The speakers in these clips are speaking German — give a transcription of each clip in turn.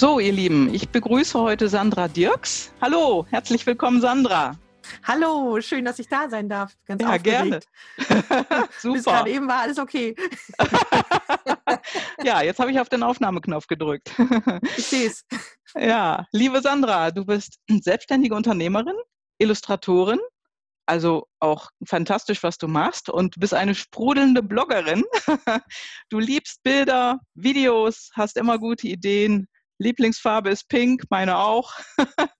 So, ihr Lieben, ich begrüße heute Sandra Dirks. Hallo, herzlich willkommen, Sandra. Hallo, schön, dass ich da sein darf. Ganz ja, gerne. Super. Bis gerade eben war alles okay. ja, jetzt habe ich auf den Aufnahmeknopf gedrückt. ich sehe es. Ja, liebe Sandra, du bist selbstständige Unternehmerin, Illustratorin, also auch fantastisch, was du machst und bist eine sprudelnde Bloggerin. Du liebst Bilder, Videos, hast immer gute Ideen, Lieblingsfarbe ist pink, meine auch.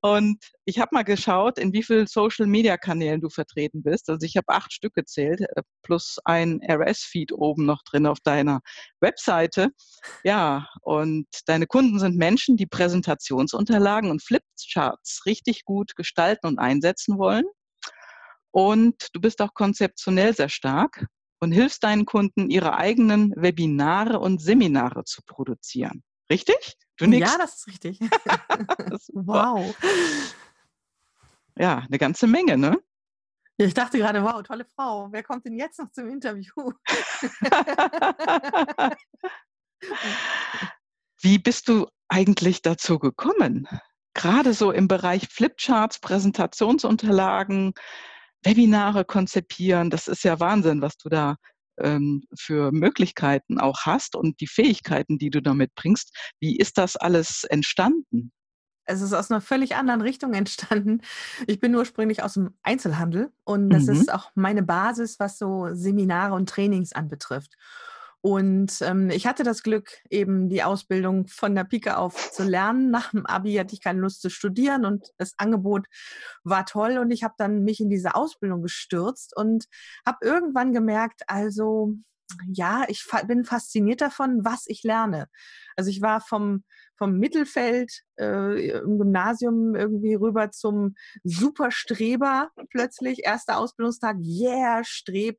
und ich habe mal geschaut, in wie vielen Social-Media-Kanälen du vertreten bist. Also ich habe acht Stück gezählt, äh, plus ein RS-Feed oben noch drin auf deiner Webseite. Ja, und deine Kunden sind Menschen, die Präsentationsunterlagen und Flipcharts richtig gut gestalten und einsetzen wollen. Und du bist auch konzeptionell sehr stark und hilfst deinen Kunden, ihre eigenen Webinare und Seminare zu produzieren. Richtig? Du nix? Ja, das ist richtig. wow. Ja, eine ganze Menge, ne? Ja, ich dachte gerade, wow, tolle Frau. Wer kommt denn jetzt noch zum Interview? Wie bist du eigentlich dazu gekommen? Gerade so im Bereich Flipcharts, Präsentationsunterlagen, Webinare konzipieren, das ist ja Wahnsinn, was du da ähm, für Möglichkeiten auch hast und die Fähigkeiten, die du damit bringst. Wie ist das alles entstanden? Es ist aus einer völlig anderen Richtung entstanden. Ich bin ursprünglich aus dem Einzelhandel und das mhm. ist auch meine Basis, was so Seminare und Trainings anbetrifft. Und ähm, ich hatte das Glück, eben die Ausbildung von der Pike auf zu lernen. Nach dem Abi hatte ich keine Lust zu studieren und das Angebot war toll. Und ich habe dann mich in diese Ausbildung gestürzt und habe irgendwann gemerkt, also ja, ich fa bin fasziniert davon, was ich lerne. Also ich war vom, vom Mittelfeld äh, im Gymnasium irgendwie rüber zum Superstreber plötzlich. Erster Ausbildungstag, yeah, streb.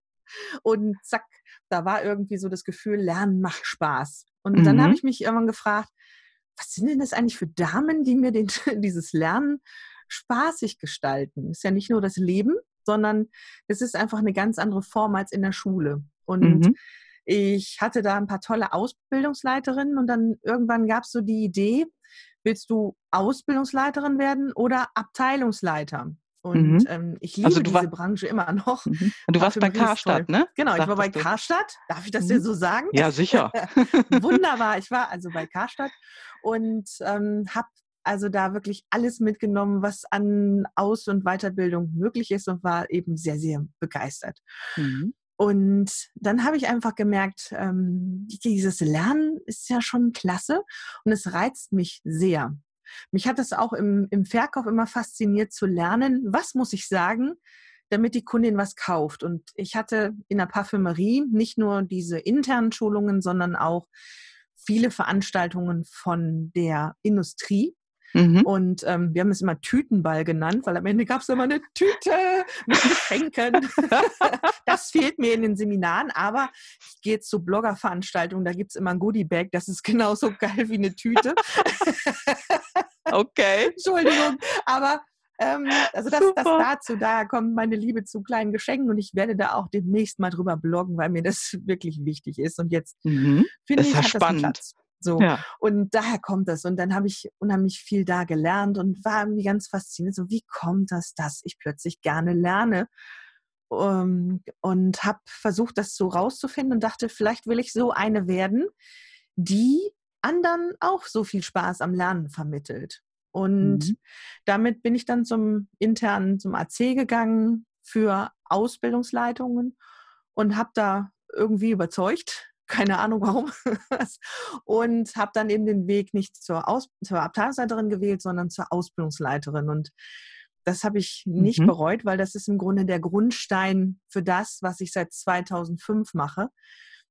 Und zack, da war irgendwie so das Gefühl, Lernen macht Spaß. Und mhm. dann habe ich mich irgendwann gefragt, was sind denn das eigentlich für Damen, die mir den, dieses Lernen spaßig gestalten? Ist ja nicht nur das Leben, sondern es ist einfach eine ganz andere Form als in der Schule. Und mhm. ich hatte da ein paar tolle Ausbildungsleiterinnen und dann irgendwann gab es so die Idee, willst du Ausbildungsleiterin werden oder Abteilungsleiter? Und mhm. ähm, ich liebe also diese war, Branche immer noch. Mhm. Du warst bei Karstadt, ne? Genau, ich war bei du. Karstadt. Darf ich das mhm. dir so sagen? Ja, sicher. Wunderbar. Ich war also bei Karstadt und ähm, habe also da wirklich alles mitgenommen, was an Aus- und Weiterbildung möglich ist und war eben sehr, sehr begeistert. Mhm. Und dann habe ich einfach gemerkt, ähm, dieses Lernen ist ja schon klasse und es reizt mich sehr. Mich hat es auch im, im Verkauf immer fasziniert zu lernen, was muss ich sagen, damit die Kundin was kauft. Und ich hatte in der Parfümerie nicht nur diese internen Schulungen, sondern auch viele Veranstaltungen von der Industrie. Mhm. Und ähm, wir haben es immer Tütenball genannt, weil am Ende gab es immer eine Tüte mit Geschenken. das fehlt mir in den Seminaren, aber ich gehe zu Bloggerveranstaltungen, da gibt es immer ein Goodie-Bag, das ist genauso geil wie eine Tüte. okay. Entschuldigung, aber ähm, also das, das, dazu, da kommt meine Liebe zu kleinen Geschenken und ich werde da auch demnächst mal drüber bloggen, weil mir das wirklich wichtig ist. Und jetzt mhm. finde ich, hat spannend. das Platz. So. Ja. Und daher kommt das. Und dann habe ich unheimlich viel da gelernt und war irgendwie ganz fasziniert. So, wie kommt das, dass ich plötzlich gerne lerne? Um, ähm, und habe versucht, das so rauszufinden und dachte, vielleicht will ich so eine werden, die anderen auch so viel Spaß am Lernen vermittelt. Und mhm. damit bin ich dann zum internen, zum AC gegangen für Ausbildungsleitungen und habe da irgendwie überzeugt, keine Ahnung warum. und habe dann eben den Weg nicht zur, Aus zur Abteilungsleiterin gewählt, sondern zur Ausbildungsleiterin. Und das habe ich nicht mhm. bereut, weil das ist im Grunde der Grundstein für das, was ich seit 2005 mache.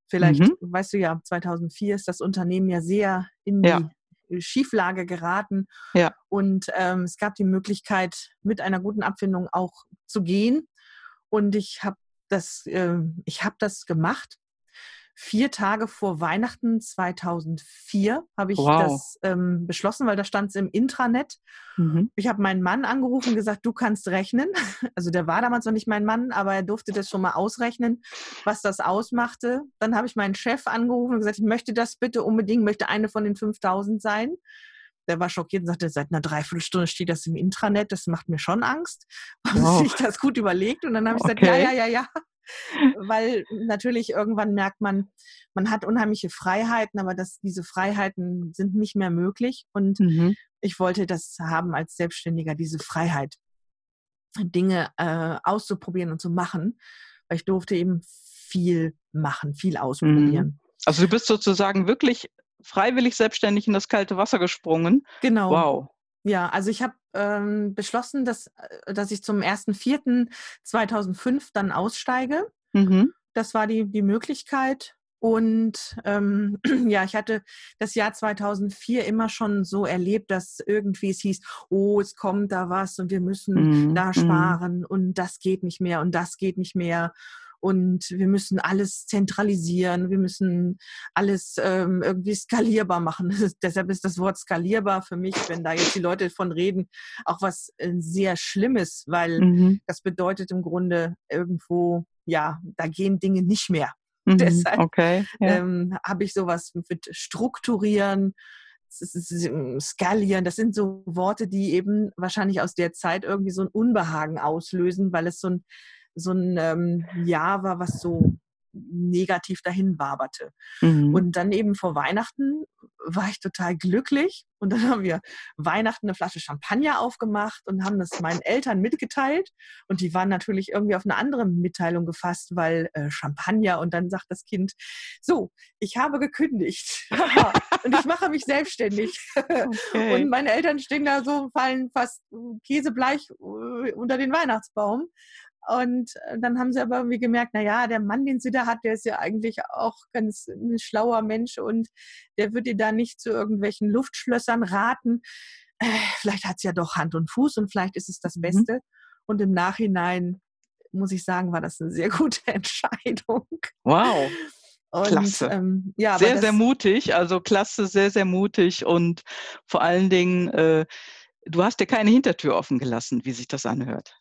Vielleicht, mhm. weißt du ja, 2004 ist das Unternehmen ja sehr in ja. die Schieflage geraten. Ja. Und ähm, es gab die Möglichkeit, mit einer guten Abfindung auch zu gehen. Und ich habe das, äh, ich habe das gemacht vier Tage vor Weihnachten 2004 habe ich wow. das ähm, beschlossen, weil da stand es im Intranet. Mhm. Ich habe meinen Mann angerufen und gesagt, du kannst rechnen. Also der war damals noch nicht mein Mann, aber er durfte das schon mal ausrechnen, was das ausmachte. Dann habe ich meinen Chef angerufen und gesagt, ich möchte das bitte unbedingt, möchte eine von den 5000 sein. Der war schockiert und sagte, seit einer Dreiviertelstunde steht das im Intranet, das macht mir schon Angst. Haben wow. sich das gut überlegt und dann habe ich okay. gesagt, ja, ja, ja, ja weil natürlich irgendwann merkt man, man hat unheimliche Freiheiten, aber dass diese Freiheiten sind nicht mehr möglich. Und mhm. ich wollte das haben als Selbstständiger, diese Freiheit, Dinge äh, auszuprobieren und zu machen, weil ich durfte eben viel machen, viel ausprobieren. Mhm. Also du bist sozusagen wirklich freiwillig selbstständig in das kalte Wasser gesprungen. Genau. Wow. Ja, also ich habe ähm, beschlossen, dass, äh, dass ich zum 1.4.2005 dann aussteige. Mhm. Das war die, die Möglichkeit. Und ähm, ja, ich hatte das Jahr 2004 immer schon so erlebt, dass irgendwie es hieß, oh, es kommt da was und wir müssen mhm. da mhm. sparen und das geht nicht mehr und das geht nicht mehr und wir müssen alles zentralisieren, wir müssen alles ähm, irgendwie skalierbar machen. Deshalb ist das Wort skalierbar für mich, wenn da jetzt die Leute von reden, auch was äh, sehr Schlimmes, weil mhm. das bedeutet im Grunde irgendwo, ja, da gehen Dinge nicht mehr. Mhm. Deshalb okay, ja. ähm, habe ich sowas mit Strukturieren, skalieren, das sind so Worte, die eben wahrscheinlich aus der Zeit irgendwie so ein Unbehagen auslösen, weil es so ein so ein ähm, Jahr war, was so negativ dahin waberte. Mhm. Und dann eben vor Weihnachten war ich total glücklich und dann haben wir Weihnachten eine Flasche Champagner aufgemacht und haben das meinen Eltern mitgeteilt und die waren natürlich irgendwie auf eine andere Mitteilung gefasst, weil äh, Champagner und dann sagt das Kind, so, ich habe gekündigt und ich mache mich selbstständig. Okay. Und meine Eltern stehen da so, fallen fast käsebleich äh, unter den Weihnachtsbaum und äh, dann haben sie aber irgendwie gemerkt, na ja, der Mann, den sie da hat, der ist ja eigentlich auch ganz ein schlauer Mensch und der wird ihr da nicht zu irgendwelchen Luftschlössern raten. Äh, vielleicht hat es ja doch Hand und Fuß und vielleicht ist es das mhm. Beste. Mhm. Und im Nachhinein muss ich sagen, war das eine sehr gute Entscheidung. Wow. Und, klasse. Ähm, ja, sehr, sehr mutig. Also klasse, sehr, sehr mutig und vor allen Dingen, äh, du hast dir keine Hintertür offen gelassen, wie sich das anhört.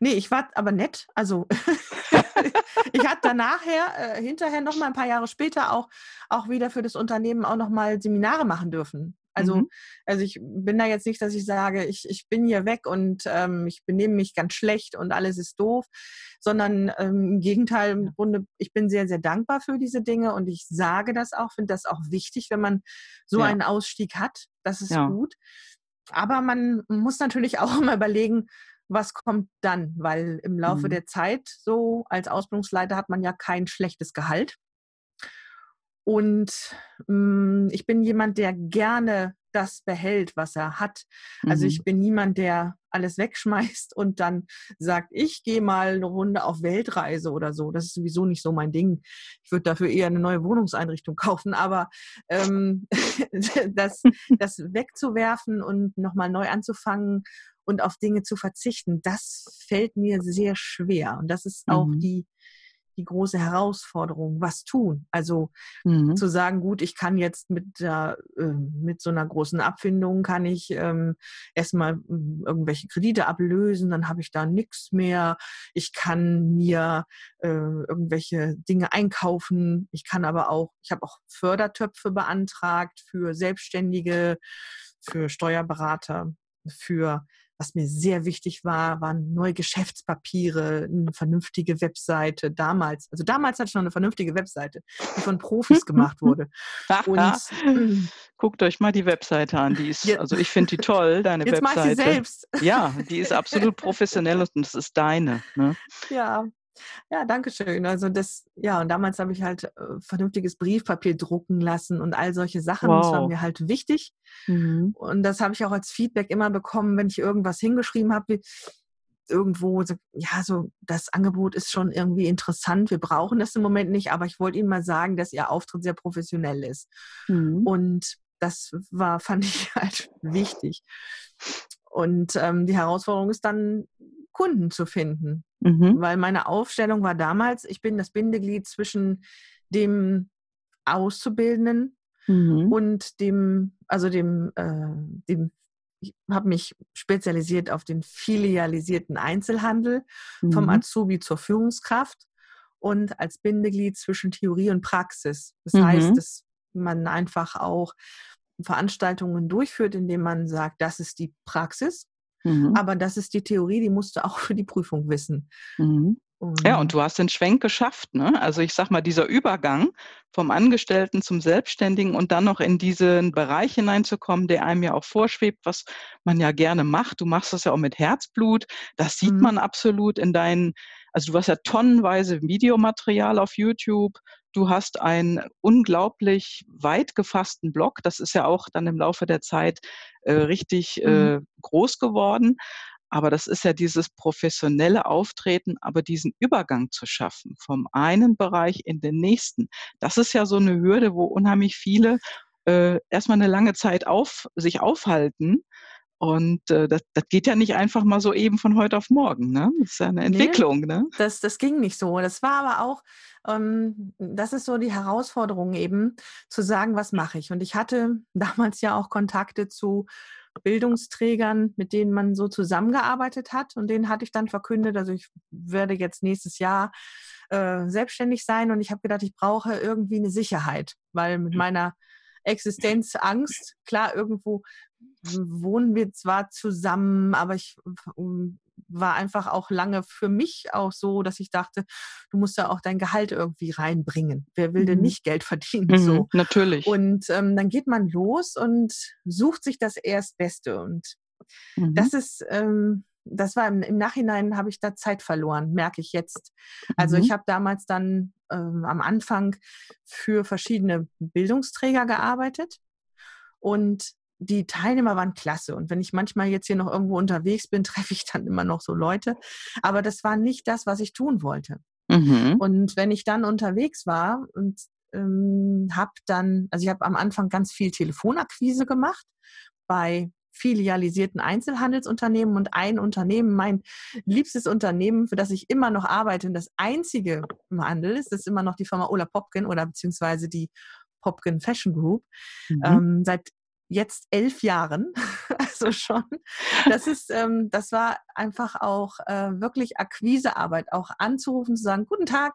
Nee, ich war aber nett. Also ich hatte dann nachher, äh, hinterher noch mal ein paar Jahre später auch, auch wieder für das Unternehmen auch noch mal Seminare machen dürfen. Also, mhm. also ich bin da jetzt nicht, dass ich sage, ich, ich bin hier weg und ähm, ich benehme mich ganz schlecht und alles ist doof, sondern ähm, im Gegenteil, im Grunde, ich bin sehr, sehr dankbar für diese Dinge und ich sage das auch, finde das auch wichtig, wenn man so ja. einen Ausstieg hat. Das ist ja. gut. Aber man muss natürlich auch immer überlegen, was kommt dann? Weil im Laufe mhm. der Zeit, so als Ausbildungsleiter, hat man ja kein schlechtes Gehalt. Und mh, hm, ich bin jemand, der gerne das behält, was er hat. Also mhm. ich bin niemand, der alles wegschmeißt und dann sagt, ich gehe mal eine Runde auf Weltreise oder so. Das ist sowieso nicht so mein Ding. Ich würde dafür eher eine neue Wohnungseinrichtung kaufen. Aber ähm, das, das wegzuwerfen und nochmal neu anzufangen und auf Dinge zu verzichten, das fällt mir sehr schwer. Und das ist auch mhm. die, die große Herausforderung, was tun. Also mhm. zu sagen, gut, ich kann jetzt mit, äh, mit so einer großen Abfindung, kann ich ähm, erstmal hm, irgendwelche Kredite ablösen, dann habe ich da nichts mehr. Ich kann mir äh, irgendwelche Dinge einkaufen. Ich kann aber auch, ich habe auch Fördertöpfe beantragt für Selbstständige, für Steuerberater, für was mir sehr wichtig war, waren neue Geschäftspapiere, eine vernünftige Webseite damals. Also damals hatte ich noch eine vernünftige Webseite, die von Profis gemacht wurde. Und, ähm, Guckt euch mal die Webseite an. Die ist, also ich finde die toll, deine Jetzt Webseite. Mach sie selbst. Ja, die ist absolut professionell und das ist deine. Ne? Ja, ja, danke schön. Also das, ja, und damals habe ich halt äh, vernünftiges Briefpapier drucken lassen und all solche Sachen. Wow. Das war mir halt wichtig. Mhm. Und das habe ich auch als Feedback immer bekommen, wenn ich irgendwas hingeschrieben habe, irgendwo, so, ja, so das Angebot ist schon irgendwie interessant. Wir brauchen das im Moment nicht, aber ich wollte Ihnen mal sagen, dass Ihr Auftritt sehr professionell ist. Mhm. Und das war, fand ich halt wichtig. Und ähm, die Herausforderung ist dann, Kunden zu finden. Mhm. Weil meine Aufstellung war damals, ich bin das Bindeglied zwischen dem Auszubildenden mhm. und dem, also dem, äh, dem ich habe mich spezialisiert auf den filialisierten Einzelhandel mhm. vom Azubi zur Führungskraft und als Bindeglied zwischen Theorie und Praxis. Das mhm. heißt, dass man einfach auch Veranstaltungen durchführt, indem man sagt, das ist die Praxis, mhm. aber das ist die Theorie, die musst du auch für die Prüfung wissen. Mhm. Ja, und du hast den Schwenk geschafft. Ne? Also ich sag mal, dieser Übergang vom Angestellten zum Selbstständigen und dann noch in diesen Bereich hineinzukommen, der einem ja auch vorschwebt, was man ja gerne macht. Du machst das ja auch mit Herzblut. Das sieht mhm. man absolut in deinen, also du hast ja tonnenweise Videomaterial auf YouTube. Du hast einen unglaublich weit gefassten Blog. Das ist ja auch dann im Laufe der Zeit äh, richtig mhm. äh, groß geworden. Aber das ist ja dieses professionelle Auftreten, aber diesen Übergang zu schaffen vom einen Bereich in den nächsten. Das ist ja so eine Hürde, wo unheimlich viele äh, erstmal eine lange Zeit auf, sich aufhalten. Und äh, das, das geht ja nicht einfach mal so eben von heute auf morgen. Ne? Das ist ja eine Entwicklung. Nee, ne? das, das ging nicht so. Das war aber auch, ähm, das ist so die Herausforderung eben, zu sagen, was mache ich. Und ich hatte damals ja auch Kontakte zu Bildungsträgern, mit denen man so zusammengearbeitet hat. Und denen hatte ich dann verkündet, also ich werde jetzt nächstes Jahr äh, selbstständig sein. Und ich habe gedacht, ich brauche irgendwie eine Sicherheit, weil mit meiner Existenzangst, klar, irgendwo wohnen wir zwar zusammen, aber ich war einfach auch lange für mich auch so, dass ich dachte, du musst ja auch dein Gehalt irgendwie reinbringen. Wer will mhm. denn nicht Geld verdienen? Mhm, so. Natürlich. Und ähm, dann geht man los und sucht sich das Erstbeste. Und mhm. das ist, ähm, das war im, im Nachhinein, habe ich da Zeit verloren, merke ich jetzt. Also ich mhm. habe damals dann ähm, am Anfang für verschiedene Bildungsträger gearbeitet. Und die Teilnehmer waren klasse. Und wenn ich manchmal jetzt hier noch irgendwo unterwegs bin, treffe ich dann immer noch so Leute. Aber das war nicht das, was ich tun wollte. Mhm. Und wenn ich dann unterwegs war und ähm, habe dann, also ich habe am Anfang ganz viel Telefonakquise gemacht bei filialisierten Einzelhandelsunternehmen und ein Unternehmen, mein liebstes Unternehmen, für das ich immer noch arbeite und das einzige im Handel ist, ist immer noch die Firma Ola Popkin oder beziehungsweise die Popkin Fashion Group. Mhm. Ähm, seit jetzt elf Jahren, also schon. Das ist, ähm, das war einfach auch äh, wirklich Akquisearbeit, auch anzurufen, zu sagen, guten Tag,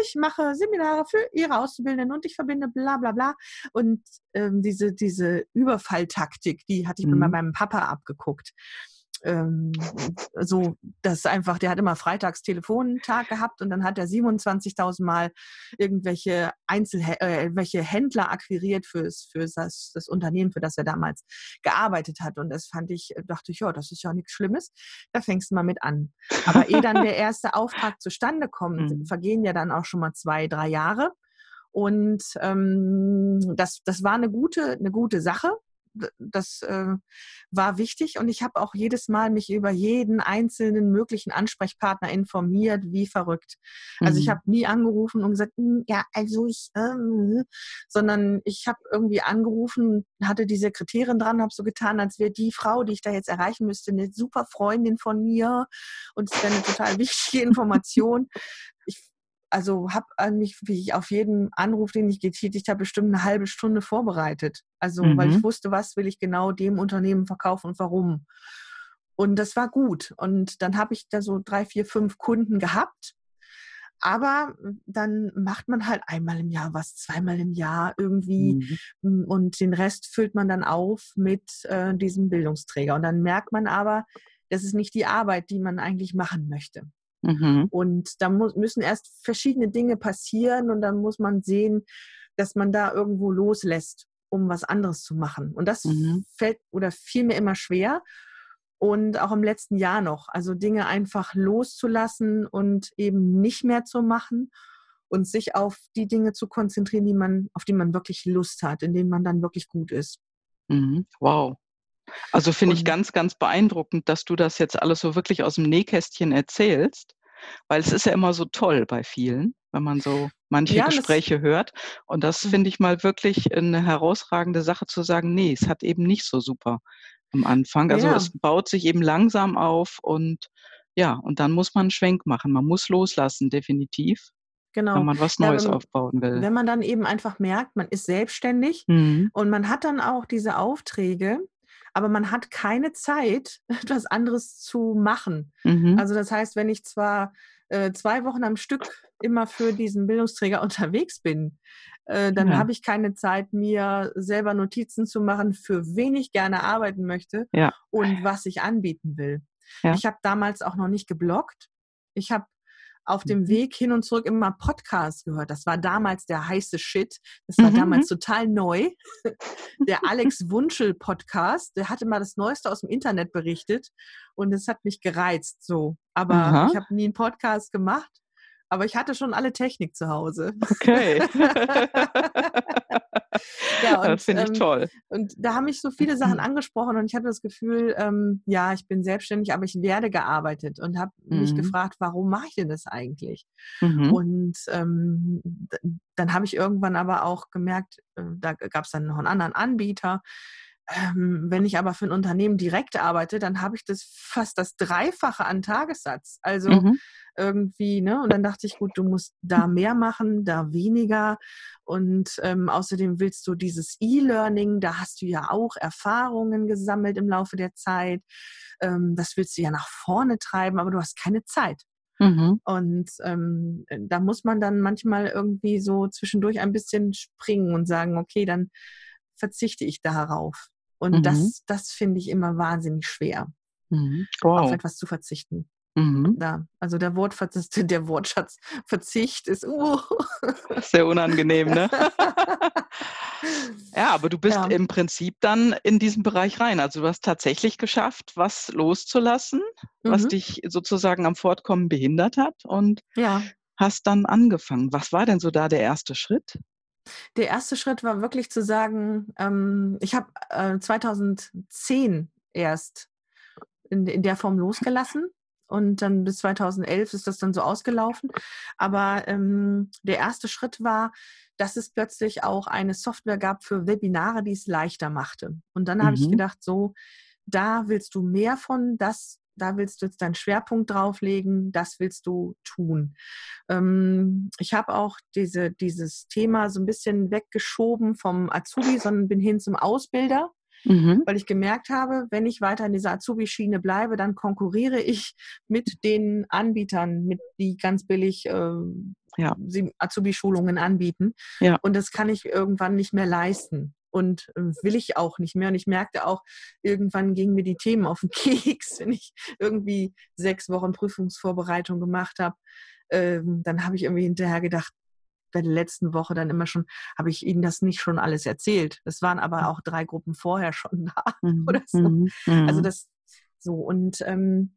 ich mache Seminare für Ihre Auszubildenden und ich verbinde bla bla bla. Und ähm, diese, diese Überfalltaktik, die hatte ich mhm. mir bei meinem Papa abgeguckt ähm, so, das einfach, der hat immer freitags Telefontag gehabt und dann hat er 27.000 Mal irgendwelche Einzel äh, welche Händler akquiriert fürs, für das, das Unternehmen, für das er damals gearbeitet hat. Und das fand ich, dachte ich, ja, das ist ja nichts Schlimmes. Da fängst du mal mit an. Aber ehe dann der erste Auftrag zustande kommt, mhm. vergehen ja dann auch schon mal zwei, drei Jahre. Und ähm, das, das war eine gute, eine gute Sache das äh, war wichtig und ich habe auch jedes Mal mich über jeden einzelnen möglichen Ansprechpartner informiert, wie verrückt. Also ich mhm. habe nie angerufen und gesagt, hm, ja, also ich, äh, sondern ich habe irgendwie angerufen, hatte die Sekretärin dran, habe so getan, als wäre die Frau, die ich da jetzt erreichen müsste, eine super Freundin von mir und es wäre eine total wichtige Information also habe mich wie ich auf jeden Anruf, den ich getätigt habe, bestimmt eine halbe Stunde vorbereitet. Also mhm. weil ich mhm. wusste, was will ich genau dem Unternehmen verkaufen und warum. Und das war gut. Und dann habe ich da so drei, vier, fünf Kunden gehabt. Aber dann macht man halt einmal im Jahr was, zweimal im Jahr irgendwie mhm. und den Rest füllt man dann auf mit äh, diesem Bildungsträger. Und dann merkt man aber, das ist nicht die Arbeit, die man eigentlich machen möchte. Mhm. Und da muss, müssen erst verschiedene Dinge passieren und dann muss man sehen, dass man da irgendwo loslässt, um was anderes zu machen. Und das mhm. fällt oder fiel mir immer schwer. Und auch im letzten Jahr noch. Also Dinge einfach loszulassen und eben nicht mehr zu machen und sich auf die Dinge zu konzentrieren, die man, auf die man wirklich Lust hat, in denen man dann wirklich gut ist. Mhm. Wow. Also finde ich ganz, ganz beeindruckend, dass du das jetzt alles so wirklich aus dem Nähkästchen erzählst, weil es ist ja immer so toll bei vielen, wenn man so manche ja, Gespräche hört. Und das mhm. finde ich mal wirklich eine herausragende Sache zu sagen, nee, es hat eben nicht so super am Anfang. Also ja. es baut sich eben langsam auf und ja, und dann muss man einen Schwenk machen. Man muss loslassen, definitiv. genau. Wenn man was Neues ja, wenn, aufbauen will. Wenn man dann eben einfach merkt, man ist selbstständig mhm. und man hat dann auch diese Aufträge, aber man hat keine Zeit, etwas anderes zu machen. Mhm. Also das heißt, wenn ich zwar äh, zwei Wochen am Stück immer für diesen Bildungsträger unterwegs bin, äh, dann ja. habe ich keine Zeit, mir selber Notizen zu machen, für wen ich gerne arbeiten möchte ja. und was ich anbieten will. Ja. Ich habe damals auch noch nicht gebloggt. Ich habe auf dem mhm. Weg hin und zurück immer Podcasts gehört. Das war damals der heiße Shit. Das war mhm. damals total neu. Der Alex Wunschel Podcast, der hatte mal das Neueste aus dem Internet berichtet und es hat mich gereizt so. Aber Aha. ich habe nie einen Podcast gemacht. Aber ich hatte schon alle Technik zu Hause. Okay. ja, und, das finde ich ähm, toll. Und da haben mich so viele Sachen angesprochen und ich hatte das Gefühl, ähm, ja, ich bin selbstständig, aber ich werde gearbeitet und habe mhm. mich gefragt, warum mache ich denn das eigentlich? Mhm. Und ähm, dann habe ich irgendwann aber auch gemerkt, äh, da gab es dann noch einen anderen Anbieter, ähm, wenn ich aber für ein Unternehmen direkt arbeite, dann habe ich das fast das Dreifache an Tagessatz. Also mhm. irgendwie, ne? Und dann dachte ich, gut, du musst da mehr machen, da weniger. Und ähm, außerdem willst du dieses E-Learning, da hast du ja auch Erfahrungen gesammelt im Laufe der Zeit. Ähm, das willst du ja nach vorne treiben, aber du hast keine Zeit. Mhm. Und ähm, da muss man dann manchmal irgendwie so zwischendurch ein bisschen springen und sagen, okay, dann verzichte ich darauf. Und mhm. das, das finde ich immer wahnsinnig schwer, mhm. wow. auf etwas zu verzichten. Mhm. Da, also der, Wortverzicht, der Wortschatz Verzicht ist uh. sehr unangenehm, ne? ja, aber du bist ja. im Prinzip dann in diesen Bereich rein. Also du hast tatsächlich geschafft, was loszulassen, mhm. was dich sozusagen am Fortkommen behindert hat und ja. hast dann angefangen. Was war denn so da der erste Schritt? Der erste Schritt war wirklich zu sagen, ähm, ich habe äh, 2010 erst in, in der Form losgelassen und dann bis 2011 ist das dann so ausgelaufen. Aber ähm, der erste Schritt war, dass es plötzlich auch eine Software gab für Webinare, die es leichter machte. Und dann mhm. habe ich mhm. gedacht, so, da willst du mehr von, das da willst du jetzt deinen Schwerpunkt drauflegen, das willst du tun. Ähm, ich habe auch diese, dieses Thema so ein bisschen weggeschoben vom Azubi, sondern bin hin zum Ausbilder. Mhm. Weil ich gemerkt habe, wenn ich weiter in dieser Azubi-Schiene bleibe, dann konkurriere ich mit den Anbietern, mit die ganz billig äh, ja. Azubi-Schulungen anbieten. Ja. Und das kann ich irgendwann nicht mehr leisten und äh, will ich auch nicht mehr. Und ich merkte auch, irgendwann gingen mir die Themen auf den Keks, wenn ich irgendwie sechs Wochen Prüfungsvorbereitung gemacht habe. Ähm, dann habe ich irgendwie hinterher gedacht, bei der letzten Woche dann immer schon, habe ich Ihnen das nicht schon alles erzählt. Es waren aber auch drei Gruppen vorher schon da mhm. oder so. Mhm. Also mhm. das so und ähm,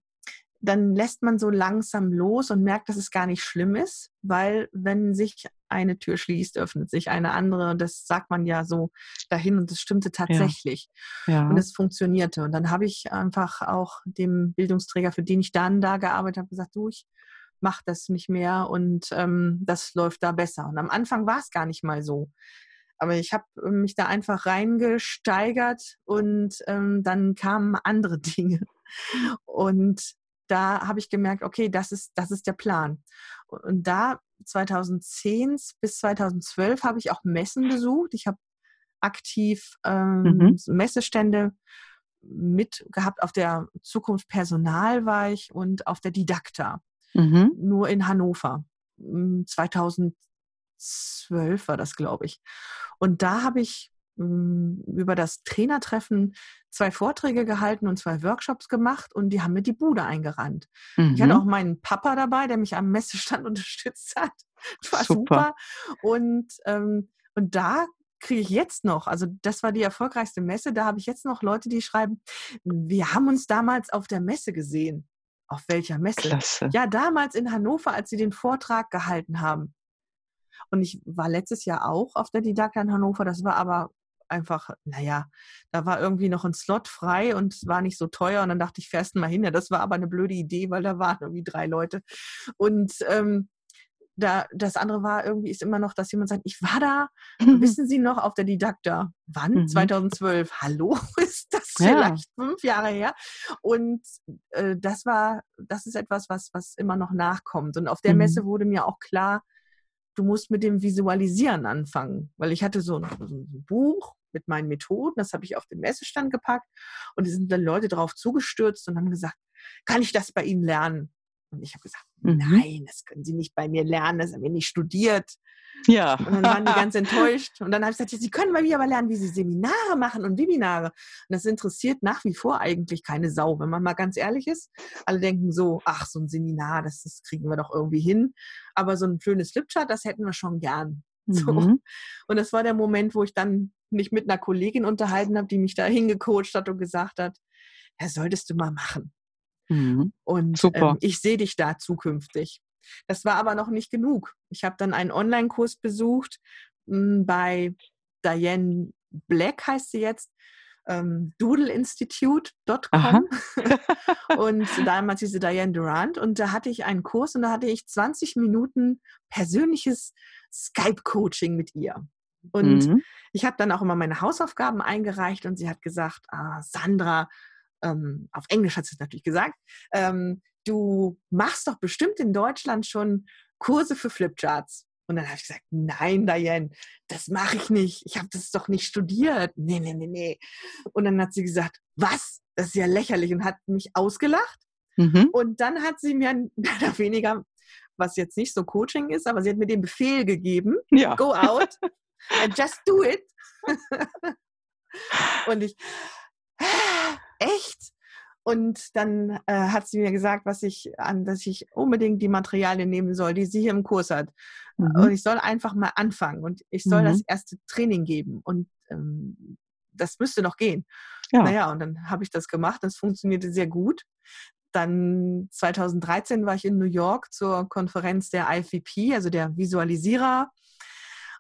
dann lässt man so langsam los und merkt, dass es gar nicht schlimm ist, weil wenn sich eine Tür schließt, öffnet sich eine andere. Und das sagt man ja so dahin und das stimmte tatsächlich. Ja. Ja. Und es funktionierte. Und dann habe ich einfach auch dem Bildungsträger, für den ich dann da gearbeitet habe, gesagt, du, ich mache das nicht mehr und ähm, das läuft da besser. Und am Anfang war es gar nicht mal so. Aber ich habe mich da einfach reingesteigert und ähm, dann kamen andere Dinge. Und da habe ich gemerkt, okay, das ist, das ist der Plan. Und da 2010 bis 2012 habe ich auch Messen besucht. Ich habe aktiv ähm, mhm. Messestände mit gehabt. Auf der Zukunft Personal war ich und auf der Didakta. Mhm. Nur in Hannover. 2012 hm, war das, glaube ich. Und da habe ich über das Trainertreffen zwei Vorträge gehalten und zwei Workshops gemacht und die haben mir die Bude eingerannt. Mhm. Ich hatte mhm. auch meinen Papa dabei, der mich am Messestand unterstützt hat. Das war super. super. Und, ähm, und da kriege ich jetzt noch, also das war die erfolgreichste Messe, da habe ich jetzt noch Leute, die schreiben, wir haben uns damals auf der Messe gesehen. Auf welcher Messe? Klasse. Ja, damals in Hannover, als sie den Vortrag gehalten haben. Und ich war letztes Jahr auch auf der Didakta in Hannover. Das war aber einfach, naja, da war irgendwie noch ein Slot frei und es war nicht so teuer. Und dann dachte ich, fährst mal hin. Ja, das war aber eine blöde Idee, weil da waren irgendwie drei Leute. Und ähm, da, das andere war irgendwie, ist immer noch, dass jemand sagt, ich war da, wissen Sie noch, auf der Didakta. Wann? Mhm. 2012. Hallo? Ist das vielleicht ja. fünf Jahre her? Und äh, das war, das ist etwas, was, was immer noch nachkommt. Und auf der mhm. Messe wurde mir auch klar, du musst mit dem Visualisieren anfangen. Weil ich hatte so ein, so ein Buch mit meinen Methoden, das habe ich auf den Messestand gepackt und es sind dann Leute drauf zugestürzt und haben gesagt, kann ich das bei Ihnen lernen? Und ich habe gesagt, mhm. nein, das können Sie nicht bei mir lernen, das haben wir nicht studiert. Ja. Und dann waren die ganz enttäuscht. Und dann habe ich gesagt, Sie können bei mir aber lernen, wie Sie Seminare machen und Webinare. Und das interessiert nach wie vor eigentlich keine Sau, wenn man mal ganz ehrlich ist. Alle denken so, ach, so ein Seminar, das, das kriegen wir doch irgendwie hin. Aber so ein schönes Flipchart, das hätten wir schon gern. So. Mhm. Und das war der Moment, wo ich dann mich mit einer Kollegin unterhalten habe, die mich da hingecoacht hat und gesagt hat, ja, solltest du mal machen. Mhm. Und ähm, ich sehe dich da zukünftig. Das war aber noch nicht genug. Ich habe dann einen Online-Kurs besucht mh, hm, bei Diane Black, heißt sie jetzt, ähm, doodleinstitute.com und damals diese Diane Durant und da hatte ich einen Kurs und da hatte ich 20 Minuten persönliches Skype-Coaching mit ihr. Und mhm. ich habe dann auch immer meine Hausaufgaben eingereicht und sie hat gesagt, ah, Sandra, ähm, auf Englisch hat sie es natürlich gesagt, ähm, du machst doch bestimmt in Deutschland schon Kurse für Flipcharts. Und dann habe ich gesagt, nein, Diane, das mache ich nicht. Ich habe das doch nicht studiert. Nee, nee, nee, nee. Und dann hat sie gesagt, was? Das ist ja lächerlich und hat mich ausgelacht. Mhm. Und dann hat sie mir mehr oder weniger, was jetzt nicht so Coaching ist, aber sie hat mir den Befehl gegeben, ja. go out and just do it. und ich, echt? Und dann äh, hat sie mir gesagt, was ich an, dass ich unbedingt die Materialien nehmen soll, die sie hier im Kurs hat. Mhm. Und ich soll einfach mal anfangen und ich soll mhm. das erste Training geben. Und ähm, das müsste noch gehen. Ja. Naja, und dann habe ich das gemacht. Das funktionierte sehr gut. Dann 2013 war ich in New York zur Konferenz der IVP, also der Visualisierer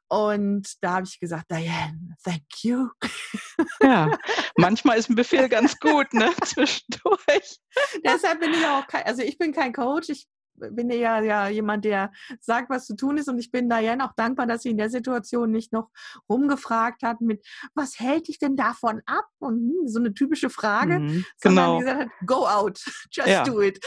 und da habe ich gesagt, Diane, thank you. Ja, manchmal ist ein Befehl ganz gut, ne? Zwischendurch. Deshalb bin ich auch kein, also ich bin kein Coach, ich bin ja, ja jemand, der sagt, was zu tun ist. Und ich bin Diane auch dankbar, dass sie in der Situation nicht noch rumgefragt hat mit, was hält dich denn davon ab? Und hm, so eine typische Frage, mhm, sondern genau. gesagt hat, go out, just ja. do it.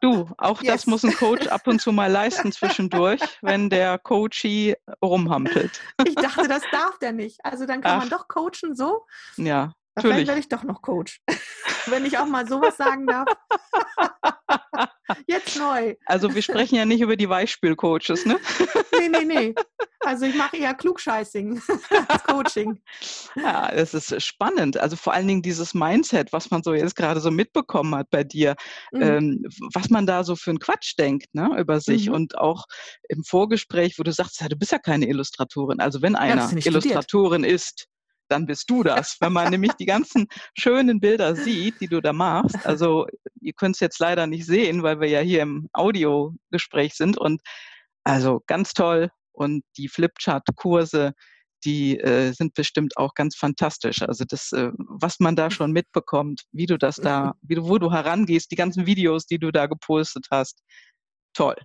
Du, auch yes. das muss ein Coach ab und zu mal leisten zwischendurch, wenn der Coachie rumhampelt. Ich dachte, das darf der nicht. Also dann kann Ach. man doch coachen so. Ja. Natürlich. Vielleicht werde ich doch noch Coach, wenn ich auch mal sowas sagen darf. Jetzt neu. Also wir sprechen ja nicht über die Weichspülcoaches, ne? Nee, nee, nee. Also ich mache eher Klugscheißing als Coaching. Ja, das ist spannend. Also vor allen Dingen dieses Mindset, was man so jetzt gerade so mitbekommen hat bei dir, mhm. ähm, was man da so für einen Quatsch denkt, ne, über sich mhm. und auch im Vorgespräch, wo du sagst, ja, du bist ja keine Illustratorin. Also wenn einer ja, Illustratorin ist, dann bist du das. Wenn man nämlich die ganzen schönen Bilder sieht, die du da machst. Also ihr könnt es jetzt leider nicht sehen, weil wir ja hier im Audiogespräch sind. Und also ganz toll. Und die Flipchart-Kurse, die äh, sind bestimmt auch ganz fantastisch. Also das, äh, was man da schon mitbekommt, wie du das da, wie du, wo du herangehst, die ganzen Videos, die du da gepostet hast, toll.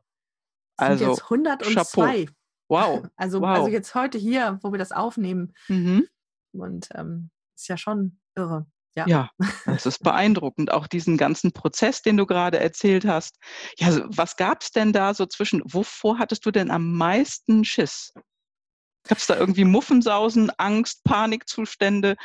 Also jetzt 102. Chapeau. Wow. Also, wow. also jetzt heute hier, wo wir das aufnehmen, mhm. Und ähm, ist ja schon irre. Ja. ja, das ist beeindruckend. Auch diesen ganzen Prozess, den du gerade erzählt hast. Ja, was gab es denn da so zwischen, wovor hattest du denn am meisten Schiss? Gab es da irgendwie Muffensausen, Angst, Panikzustände?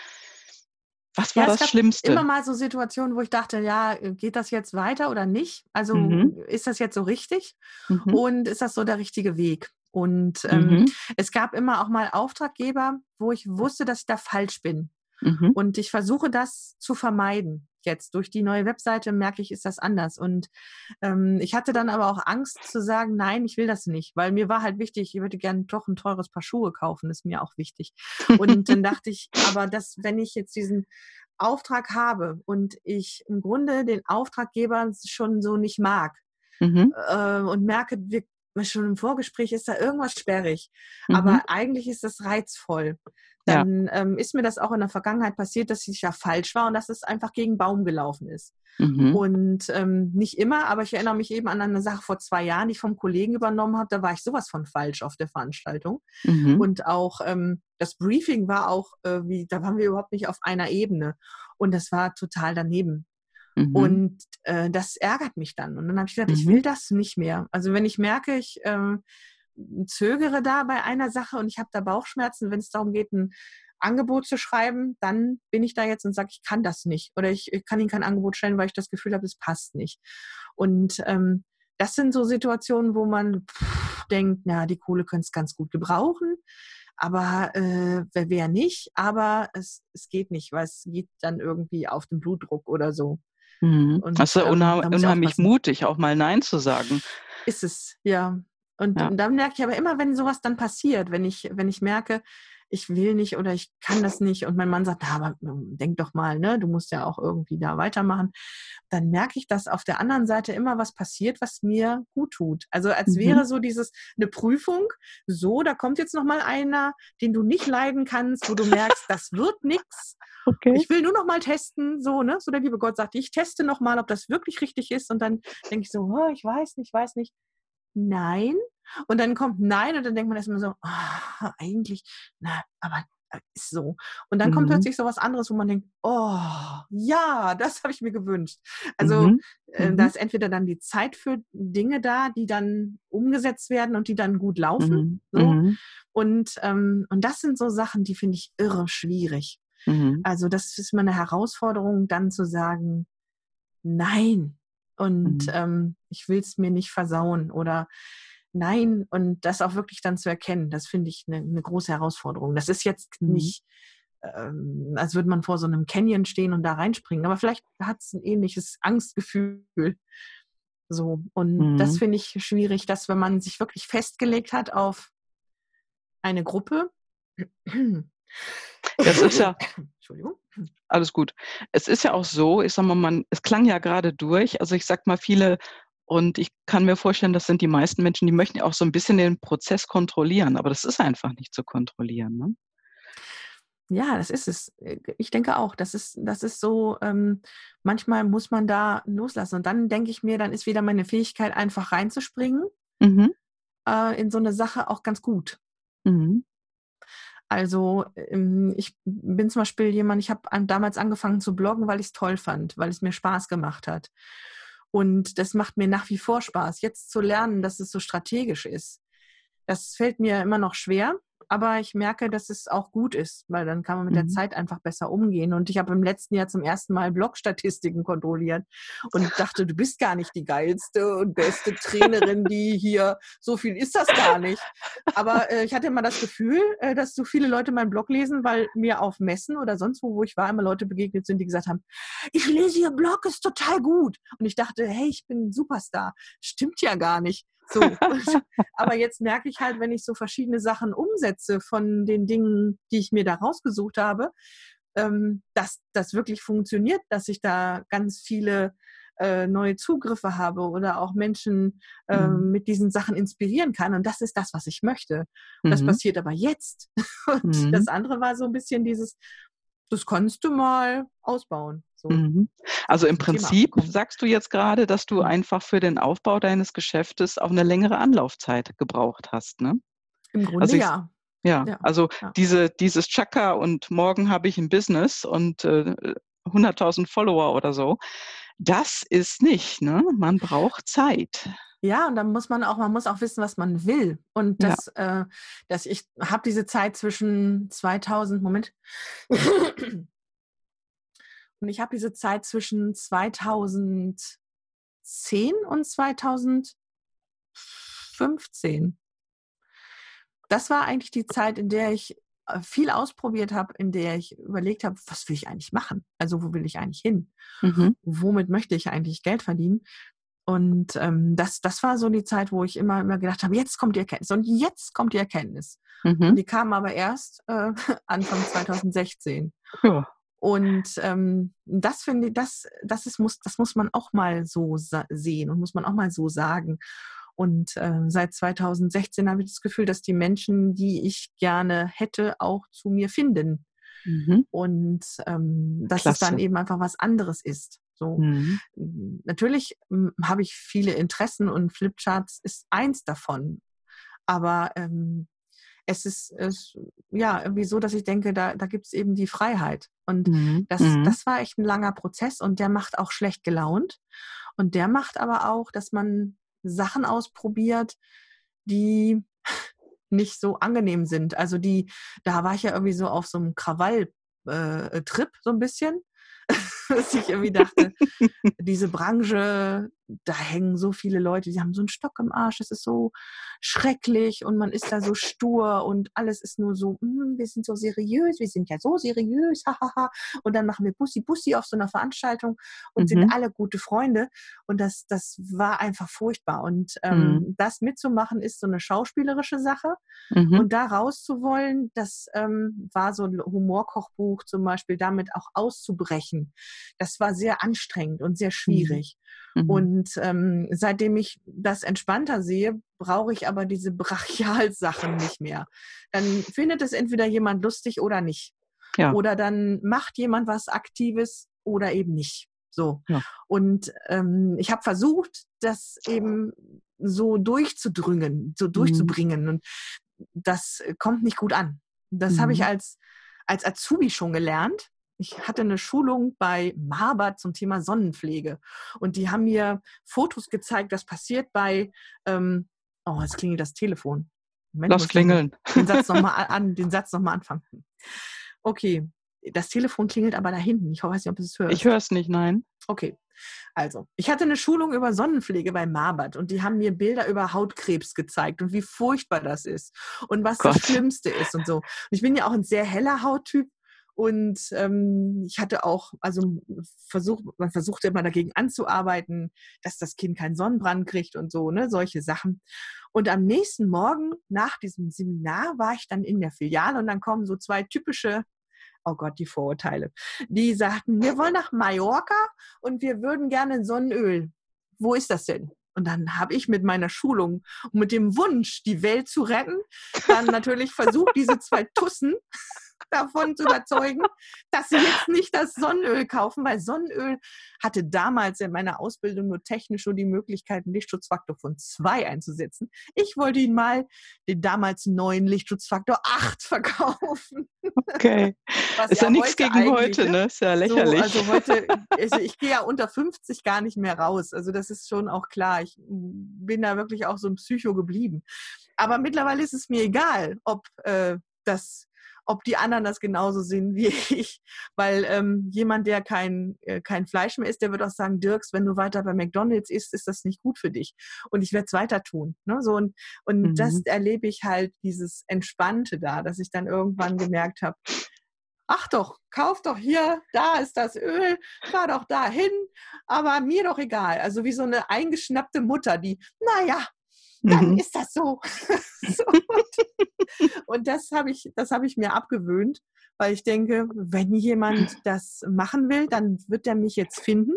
Was war ja, das Schlimmste? Immer mal so Situationen, wo ich dachte, ja, geht das jetzt weiter oder nicht? Also mhm. ist das jetzt so richtig? Mhm. Und ist das so der richtige Weg? Und ähm, mhm. es gab immer auch mal Auftraggeber, wo ich wusste, dass ich da falsch bin. Mhm. Und ich versuche das zu vermeiden. Jetzt durch die neue Webseite merke ich, ist das anders. Und ähm, ich hatte dann aber auch Angst zu sagen, nein, ich will das nicht, weil mir war halt wichtig, ich würde gerne doch ein teures Paar Schuhe kaufen, ist mir auch wichtig. Und dann dachte ich, aber dass, wenn ich jetzt diesen Auftrag habe und ich im Grunde den Auftraggeber schon so nicht mag, Mhm. Äh, und merke, wir schon im Vorgespräch ist da irgendwas sperrig. Mhm. Aber eigentlich ist das reizvoll. Dann ja. ähm, ist mir das auch in der Vergangenheit passiert, dass ich ja falsch war und dass es einfach gegen Baum gelaufen ist. Mhm. Und ähm, nicht immer, aber ich erinnere mich eben an eine Sache vor zwei Jahren, die ich vom Kollegen übernommen habe. Da war ich sowas von falsch auf der Veranstaltung. Mhm. Und auch ähm, das Briefing war auch, äh, wie, da waren wir überhaupt nicht auf einer Ebene. Und das war total daneben. Mhm. Und äh, das ärgert mich dann. Und dann habe ich gesagt, mhm. ich will das nicht mehr. Also wenn ich merke, ich, ähm, zögere da bei einer Sache und ich habe da Bauchschmerzen, wenn es darum geht, ein Angebot zu schreiben, dann bin ich da jetzt und sage, ich kann das nicht oder ich, ich, kann Ihnen kein Angebot stellen, weil ich das Gefühl habe, es passt nicht. Und ähm, das sind so Situationen, wo man pff, denkt, na, die Kohle könnte es ganz gut gebrauchen, aber äh, wer wer nicht, aber es, es geht nicht, weil es geht dann irgendwie auf den Blutdruck oder so. Mhm. Und, das ist ähm, unheim unheimlich mutig, auch mal Nein zu sagen. Ist es, ja. Und, ja. und dann merke ich aber immer, wenn sowas dann passiert, wenn ich, wenn ich merke, ich will nicht oder ich kann das nicht und mein Mann sagt, na, aber hm, denk doch mal, ne, du musst ja auch irgendwie da weitermachen, dann merke ich, dass auf der anderen Seite immer was passiert, was mir gut tut. Also als mhm. wäre so dieses eine Prüfung, so, da kommt jetzt noch mal einer, den du nicht leiden kannst, wo du merkst, das wird nichts. Okay. Ich will nur noch mal testen, so, ne? So der liebe Gott sagt, ich teste noch mal, ob das wirklich richtig ist und dann denke ich so, oh, ich weiß nicht, weiß nicht. Nein, und dann kommt Nein und dann denkt man erstmal so, oh, eigentlich, na, aber äh, ist so. Und dann mhm. kommt plötzlich so was anderes, wo man denkt, oh, ja, das habe ich mir gewünscht. Also mhm. äh, da mhm. ist entweder dann die Zeit für Dinge da, die dann umgesetzt werden und die dann gut laufen. Mhm. So. Mhm. Und, ähm, und das sind so Sachen, die finde ich irre schwierig. Mhm. Also das ist immer eine Herausforderung, dann zu sagen, nein. Und ähm, ich will es mir nicht versauen oder Nein und das auch wirklich dann zu erkennen, das finde ich eine, eine, große Herausforderung. Das ist jetzt mhm. nicht, ähm, als würde man vor so einem Canyon stehen und da reinspringen, aber vielleicht hat es ein ähnliches Angstgefühl. So, und mhm. das finde ich schwierig, dass wenn man sich wirklich festgelegt hat auf eine Gruppe, das ist ja, Entschuldigung. Alles gut. Es ist ja auch so, ich sag mal, man, es klang ja gerade durch. Also ich sag mal, viele und ich kann mir vorstellen, das sind die meisten Menschen, die möchten ja auch so ein bisschen den Prozess kontrollieren, aber das ist einfach nicht zu kontrollieren. Ne? Ja, das ist es. Ich denke auch, das ist, das ist so, ähm, manchmal muss man da loslassen. Und dann denke ich mir, dann ist wieder meine Fähigkeit, einfach reinzuspringen mhm. äh, in so eine Sache auch ganz gut. Mhm. Also ähm, ich bin zum Beispiel jemand, ich habe damals angefangen zu bloggen, weil ich es toll fand, weil es mir Spaß gemacht hat. Und das macht mir nach wie vor Spaß, jetzt zu lernen, dass es so strategisch ist. Das fällt mir immer noch schwer, aber ich merke, dass es auch gut ist, weil dann kann man mit mhm. der Zeit einfach besser umgehen. Und ich habe im letzten Jahr zum ersten Mal Blogstatistiken kontrolliert und dachte, du bist gar nicht die geilste und beste Trainerin, die hier, so viel ist das gar nicht. Aber äh, ich hatte immer das Gefühl, äh, dass so viele Leute meinen Blog lesen, weil mir auf Messen oder sonst wo, wo ich war, immer Leute begegnet sind, die gesagt haben, ich lese Ihr Blog, ist total gut. Und ich dachte, hey, ich bin ein Superstar. Stimmt ja gar nicht. So. Aber jetzt merke ich halt, wenn ich so verschiedene Sachen umsetze von den Dingen, die ich mir da rausgesucht habe, ähm, dass das wirklich funktioniert, dass ich da ganz viele äh, neue Zugriffe habe oder auch Menschen äh, mhm. mit diesen Sachen inspirieren kann. Und das ist das, was ich möchte. Und das mhm. passiert aber jetzt. Und mhm. das andere war so ein bisschen dieses, das kannst du mal ausbauen. So. Mhm. Also im Prinzip sagst du jetzt gerade, dass du mhm. einfach für den Aufbau deines Geschäftes auch eine längere Anlaufzeit gebraucht hast, ne? Im Grunde also ich, ja. Ja, ja, also ja. Diese, dieses Chaka und morgen habe ich ein Business und äh, 100.000 Follower oder so, das ist nicht, ne? Man braucht Zeit. Ja, und dann muss man auch, man muss auch wissen, was man will. Und das, ja. äh, dass ich habe diese Zeit zwischen 2000, Moment. Und ich habe diese Zeit zwischen 2010 und 2015. Das war eigentlich die Zeit, in der ich äh, viel ausprobiert habe, in der ich überlegt habe, was will ich eigentlich machen? Also wo will ich eigentlich hin? Mhm. Womit möchte ich eigentlich Geld verdienen? Und ähm, das, das war so die Zeit, wo ich immer, immer gedacht habe, jetzt kommt die Erkenntnis und jetzt kommt die Erkenntnis. Mhm. Und die kam aber erst äh, Anfang 2016. Ja. Und ähm, das finde ich, das, das ist, muss, das muss man auch mal so sehen und muss man auch mal so sagen. Und äh, seit 2016 habe ich das Gefühl, dass die Menschen, die ich gerne hätte, auch zu mir finden. Mhm. Und ähm, dass Klasse. es dann eben einfach was anderes ist. So. Mhm. Natürlich hm, habe ich viele Interessen und Flipcharts ist eins davon. Aber ähm, es ist, es, ja irgendwie so, dass ich denke, da, da gibt es eben die Freiheit. Und mhm. Das, mhm. das war echt ein langer Prozess und der macht auch schlecht gelaunt. Und der macht aber auch, dass man Sachen ausprobiert, die nicht so angenehm sind. Also die, da war ich ja irgendwie so auf so einem Krawall-Trip äh, so ein bisschen. dass ich irgendwie dachte, diese Branche, da hängen so viele Leute, die haben so einen Stock im Arsch, es ist so schrecklich und man ist da so stur und alles ist nur so, mm, wir sind so seriös, wir sind ja so seriös, hahaha. und dann machen wir Bussi Bussi auf so einer Veranstaltung und mhm. sind alle gute Freunde und das, das war einfach furchtbar und ähm, mhm. das mitzumachen ist so eine schauspielerische Sache mhm. und da rauszuwollen, das ähm, war so ein Humorkochbuch zum Beispiel, damit auch auszubrechen. Das war sehr anstrengend und sehr mhm. schwierig. Mhm. Und ähm, seitdem ich das entspannter sehe, brauche ich aber diese Brachialsachen nicht mehr. Dann findet es entweder jemand lustig oder nicht. Ja. Oder dann macht jemand was Aktives oder eben nicht. So. Ja. Und ähm, ich habe versucht, das eben so durchzudrüngen, so mhm. durchzubringen. Mhm. Und das kommt nicht gut an. Das mhm. habe ich als, als Azubi schon gelernt ich hatte eine Schulung bei Marbert zum Thema Sonnenpflege und die haben mir Fotos gezeigt, was passiert bei, ähm, oh, jetzt klingelt das Telefon. Moment, Lass klingeln. Den Satz nochmal an, den Satz nochmal anfangen. Okay, das Telefon klingelt aber da hinten. Ich weiß nicht, ob du es hörst. Ich höre es nicht, nein. Okay. Also, ich hatte eine Schulung über Sonnenpflege bei Marbert und die haben mir Bilder über Hautkrebs gezeigt und wie furchtbar das ist und was Gott. das Schlimmste ist und so. Und ich bin ja auch ein sehr heller Hauttyp und ähm, ich hatte auch, also versucht, man versuchte immer dagegen anzuarbeiten, dass das Kind keinen Sonnenbrand kriegt und so, ne, solche Sachen. Und am nächsten Morgen nach diesem Seminar war ich dann in der Filiale und dann kommen so zwei typische oh Gott, die Vorurteile. Die sagten, wir wollen nach Mallorca und wir würden gerne Sonnenöl. Wo ist das denn? Und dann habe ich mit meiner Schulung und mit dem Wunsch, die Welt zu retten, dann natürlich versucht, diese zwei Tussen davon zu überzeugen, dass sie jetzt nicht das Sonnenöl kaufen, weil Sonnenöl hatte damals in meiner Ausbildung nur technisch nur die Möglichkeit, einen Lichtschutzfaktor von 2 einzusetzen. Ich wollte ihnen mal den damals neuen Lichtschutzfaktor 8 verkaufen. Okay. Was ist ja, ja nichts gegen heute, ne? Ist ja lächerlich. So, also heute, also ich gehe ja unter 50 gar nicht mehr raus. Also das ist schon auch klar. Ich bin da wirklich auch so ein Psycho geblieben. Aber mittlerweile ist es mir egal, ob äh, das ob die anderen das genauso sehen wie ich. Weil ähm, jemand, der kein, äh, kein Fleisch mehr isst, der wird auch sagen, Dirks, wenn du weiter bei McDonalds isst, ist das nicht gut für dich. Und ich werde es weiter tun. Ne? So, und und mhm. das erlebe ich halt, dieses Entspannte da, dass ich dann irgendwann gemerkt habe, ach doch, kauf doch hier, da ist das Öl, fahr doch dahin, aber mir doch egal. Also wie so eine eingeschnappte Mutter, die, naja, dann mhm. ist das so. so. Und das habe ich, das habe ich mir abgewöhnt, weil ich denke, wenn jemand das machen will, dann wird er mich jetzt finden.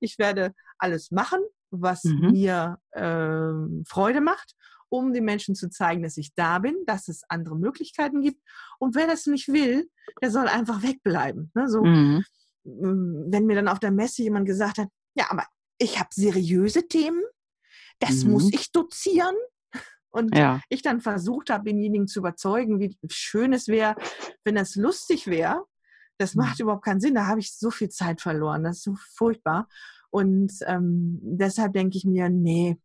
Ich werde alles machen, was mhm. mir äh, Freude macht, um den Menschen zu zeigen, dass ich da bin, dass es andere Möglichkeiten gibt. Und wer das nicht will, der soll einfach wegbleiben. Ne? So, mhm. Wenn mir dann auf der Messe jemand gesagt hat, ja, aber ich habe seriöse Themen, das mhm. muss ich dozieren. Und ja. ich dann versucht habe, denjenigen zu überzeugen, wie schön es wäre, wenn das lustig wäre. Das mhm. macht überhaupt keinen Sinn. Da habe ich so viel Zeit verloren. Das ist so furchtbar. Und ähm, deshalb denke ich mir, nee,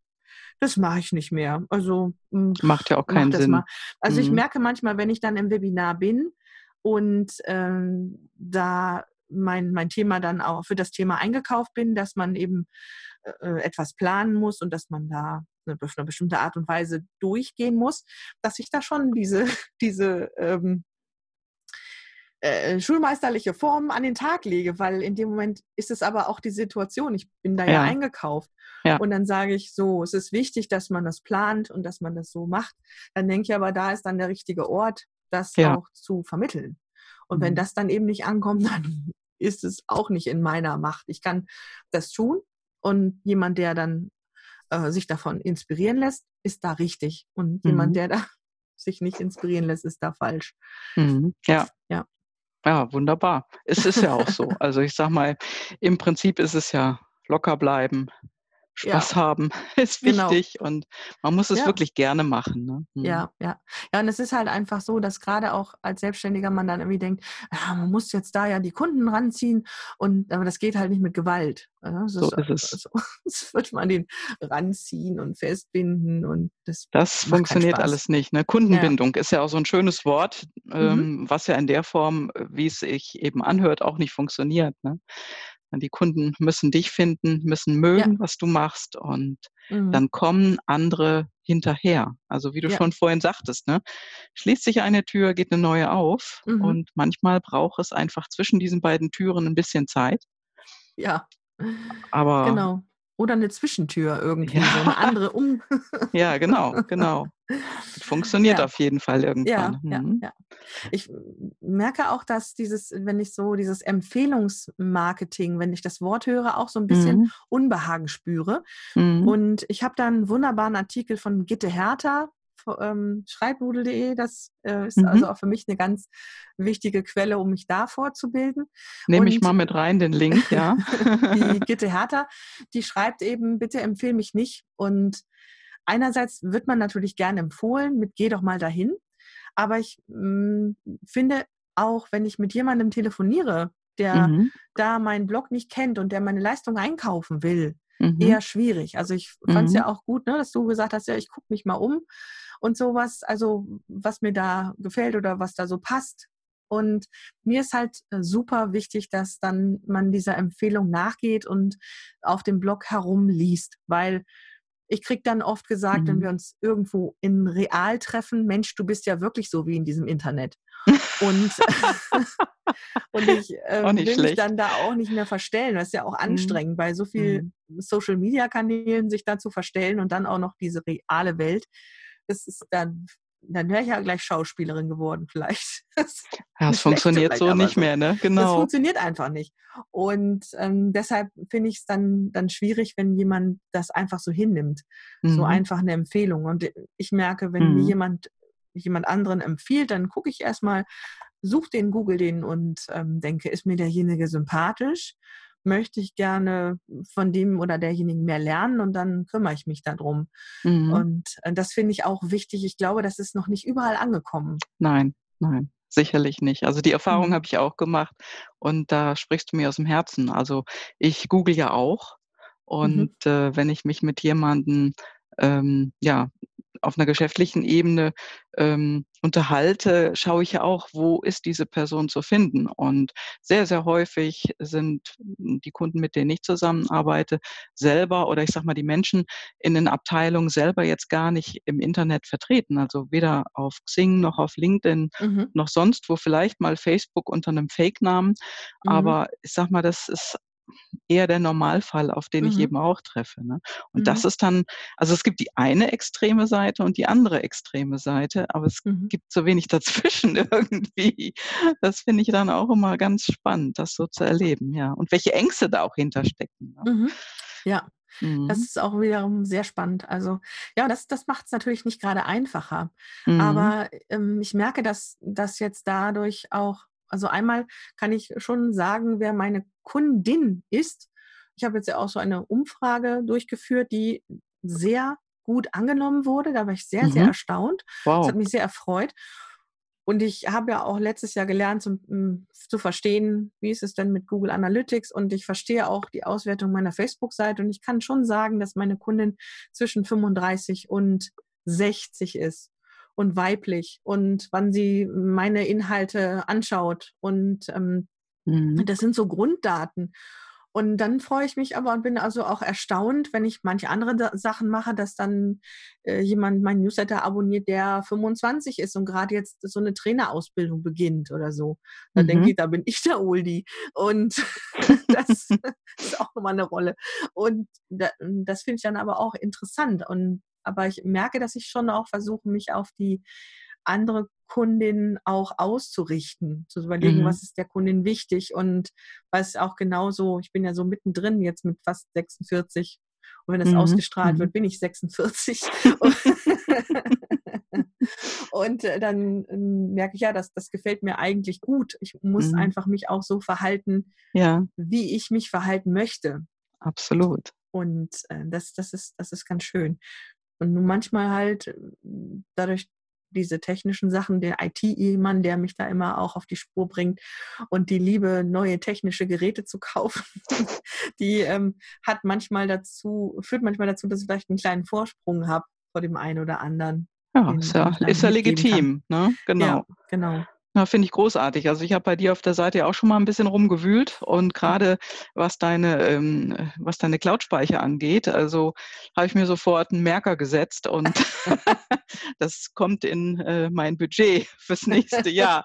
das mache ich nicht mehr. Also hm, macht ja auch keinen Sinn. Mal. Also mhm. ich merke manchmal, wenn ich dann im Webinar bin und ähm, da mein, mein Thema dann auch für das Thema eingekauft bin, dass man eben äh, etwas planen muss und dass man da eine, auf eine bestimmte Art und Weise durchgehen muss, dass ich da schon diese, diese ähm, äh, schulmeisterliche Form an den Tag lege, weil in dem Moment ist es aber auch die Situation. Ich bin da ja, ja eingekauft. Ja. Und dann sage ich so, es ist wichtig, dass man das plant und dass man das so macht. Dann denke ich aber, da ist dann der richtige Ort, das ja. auch zu vermitteln. Und mhm. wenn das dann eben nicht ankommt, dann ist es auch nicht in meiner Macht. Ich kann das tun, und jemand, der dann äh, sich davon inspirieren lässt, ist da richtig. Und mhm. jemand, der da sich nicht inspirieren lässt, ist da falsch. Mhm. Ja. Ja. Ja, wunderbar. Es ist ja auch so. Also ich sag mal, im Prinzip ist es ja locker bleiben, Spaß ja. haben ist genau. wichtig genau. und man muss es ja. wirklich gerne machen. Ne? Mhm. Ja, ja. Ja, und es ist halt einfach so, dass gerade auch als Selbstständiger man dann irgendwie denkt, ja, man muss jetzt da ja die Kunden ranziehen und aber das geht halt nicht mit Gewalt. Ja, so ist, es. So, das wird man den ranziehen und festbinden und das. Das funktioniert alles nicht. Ne? Kundenbindung ist ja auch so ein schönes Wort, mhm. ähm, was ja in der Form, wie es sich eben anhört, auch nicht funktioniert. Ne? Die Kunden müssen dich finden, müssen mögen, ja. was du machst und mhm. dann kommen andere hinterher. Also wie du ja. schon vorhin sagtest, ne? schließt sich eine Tür, geht eine neue auf mhm. und manchmal braucht es einfach zwischen diesen beiden Türen ein bisschen Zeit. Ja. Aber genau. Oder eine Zwischentür irgendwie, ja. so eine andere um. ja, genau, genau. Funktioniert ja. auf jeden Fall irgendwann. Ja, mhm. ja, ja. Ich merke auch, dass dieses, wenn ich so dieses Empfehlungsmarketing, wenn ich das Wort höre, auch so ein bisschen mhm. Unbehagen spüre. Mhm. Und ich habe da einen wunderbaren Artikel von Gitte Hertha ähm, schreibnudel.de. Das äh, ist mhm. also auch für mich eine ganz wichtige Quelle, um mich da vorzubilden. Nehme ich mal mit rein, den Link, ja. die Gitte Hertha, die schreibt eben, bitte empfehle mich nicht. Und einerseits wird man natürlich gerne empfohlen mit geh doch mal dahin. Aber ich mh, mm, finde auch, wenn ich mit jemandem telefoniere, der mhm. da meinen Blog nicht kennt und der meine Leistung einkaufen will, mhm. eher schwierig. Also ich fand es mhm. ja auch gut, ne, dass du gesagt hast, ja, ich gucke mich mal um und sowas, also was mir da gefällt oder was da so passt. Und mir ist halt äh, super wichtig, dass dann man dieser Empfehlung nachgeht und auf dem Blog herumliest, weil ich kriege dann oft gesagt, mhm. wenn wir uns irgendwo in real treffen, Mensch, du bist ja wirklich so wie in diesem Internet. Und, und ich äh, will schlecht. mich dann da auch nicht mehr verstellen. Das ist ja auch mhm. anstrengend, mhm. bei so vielen mhm. Social-Media-Kanälen sich da zu verstellen und dann auch noch diese reale Welt das ist dann, dann wäre ich ja gleich Schauspielerin geworden, vielleicht. ja, es funktioniert so nicht so. mehr, ne? Genau. Das funktioniert einfach nicht. Und ähm, deshalb finde ich es dann, dann schwierig, wenn jemand das einfach so hinnimmt. Mhm. So einfach eine Empfehlung. Und ich merke, wenn mhm. mir jemand jemand anderen empfiehlt, dann gucke ich erstmal, suche den, google den und ähm, denke, ist mir derjenige sympathisch? Möchte ich gerne von dem oder derjenigen mehr lernen und dann kümmere ich mich darum. Mhm. Und äh, das finde ich auch wichtig. Ich glaube, das ist noch nicht überall angekommen. Nein, nein. Sicherlich nicht. Also die Erfahrung mhm. habe ich auch gemacht und da sprichst du mir aus dem Herzen. Also ich google ja auch mhm. und mhm. äh, wenn ich mich mit jemandem ähm, ja, auf einer geschäftlichen Ebene ähm, unterhalte, schaue ich ja auch, wo ist diese Person zu finden. Und sehr, sehr häufig sind die Kunden, mit denen ich zusammenarbeite, selber oder ich sage mal die Menschen in den Abteilungen selber jetzt gar nicht im Internet vertreten. Also weder auf Xing noch auf LinkedIn mhm. noch sonst wo, vielleicht mal Facebook unter einem Fake-Namen. Mhm. Aber ich sage mal, das ist eher der Normalfall, auf den mhm. ich eben auch treffe. Ne? Und mhm. das ist dann, also es gibt die eine extreme Seite und die andere extreme Seite, aber es mhm. gibt so wenig dazwischen irgendwie. Das finde ich dann auch immer ganz spannend, das so zu erleben, ja. Und welche Ängste da auch hinterstecken. Ne? Mhm. Ja. Das mhm. ist auch wiederum sehr spannend. Also ja, das, das macht es natürlich nicht gerade einfacher. Mhm. Aber ähm, ich merke, dass das jetzt dadurch auch also einmal kann ich schon sagen, wer meine Kundin ist. Ich habe jetzt ja auch so eine Umfrage durchgeführt, die sehr gut angenommen wurde. Da war ich sehr, mhm. sehr erstaunt. Wow. Das hat mich sehr erfreut. Und ich habe ja auch letztes Jahr gelernt, zum, hm, zu verstehen, wie ist es denn mit Google Analytics. Und ich verstehe auch die Auswertung meiner Facebook-Seite. Und ich kann schon sagen, dass meine Kundin zwischen 35 und 60 ist und weiblich und wann sie meine Inhalte anschaut. Und ähm, mhm. das sind so Grunddaten. Und dann freue ich mich aber und bin also auch erstaunt, wenn ich manche andere Sachen mache, dass dann äh, jemand meinen Newsletter abonniert, der 25 ist und gerade jetzt so eine Trainerausbildung beginnt oder so. Da mhm. denke ich, da bin ich der Oldie. Und das ist auch nochmal eine Rolle. Und da, das finde ich dann aber auch interessant. Und aber ich merke, dass ich schon auch versuche, mich auf die andere Kundin auch auszurichten, zu überlegen, mhm. was ist der Kundin wichtig und was auch genauso, ich bin ja so mittendrin jetzt mit fast 46 und wenn es mhm. ausgestrahlt mhm. wird, bin ich 46. und äh, dann ähm, merke ich ja, dass das gefällt mir eigentlich gut. Ich muss mhm. einfach mich auch so verhalten, ja. wie ich mich verhalten möchte. Absolut. Und äh, das, das, ist, das ist ganz schön. Und nun manchmal halt äh, dadurch diese technischen Sachen, der IT-Mann, der mich da immer auch auf die Spur bringt und die Liebe, neue technische Geräte zu kaufen, die ähm, hat manchmal dazu, führt manchmal dazu, dass ich vielleicht einen kleinen Vorsprung habe vor dem einen oder anderen. Ja, ist ja, ist ja legitim, ne? Genau. Ja, genau. Ja, finde ich großartig. Also ich habe bei dir auf der Seite ja auch schon mal ein bisschen rumgewühlt und gerade was deine, ähm, was deine Cloud-Speicher angeht, also habe ich mir sofort einen Merker gesetzt und das kommt in äh, mein Budget fürs nächste Jahr.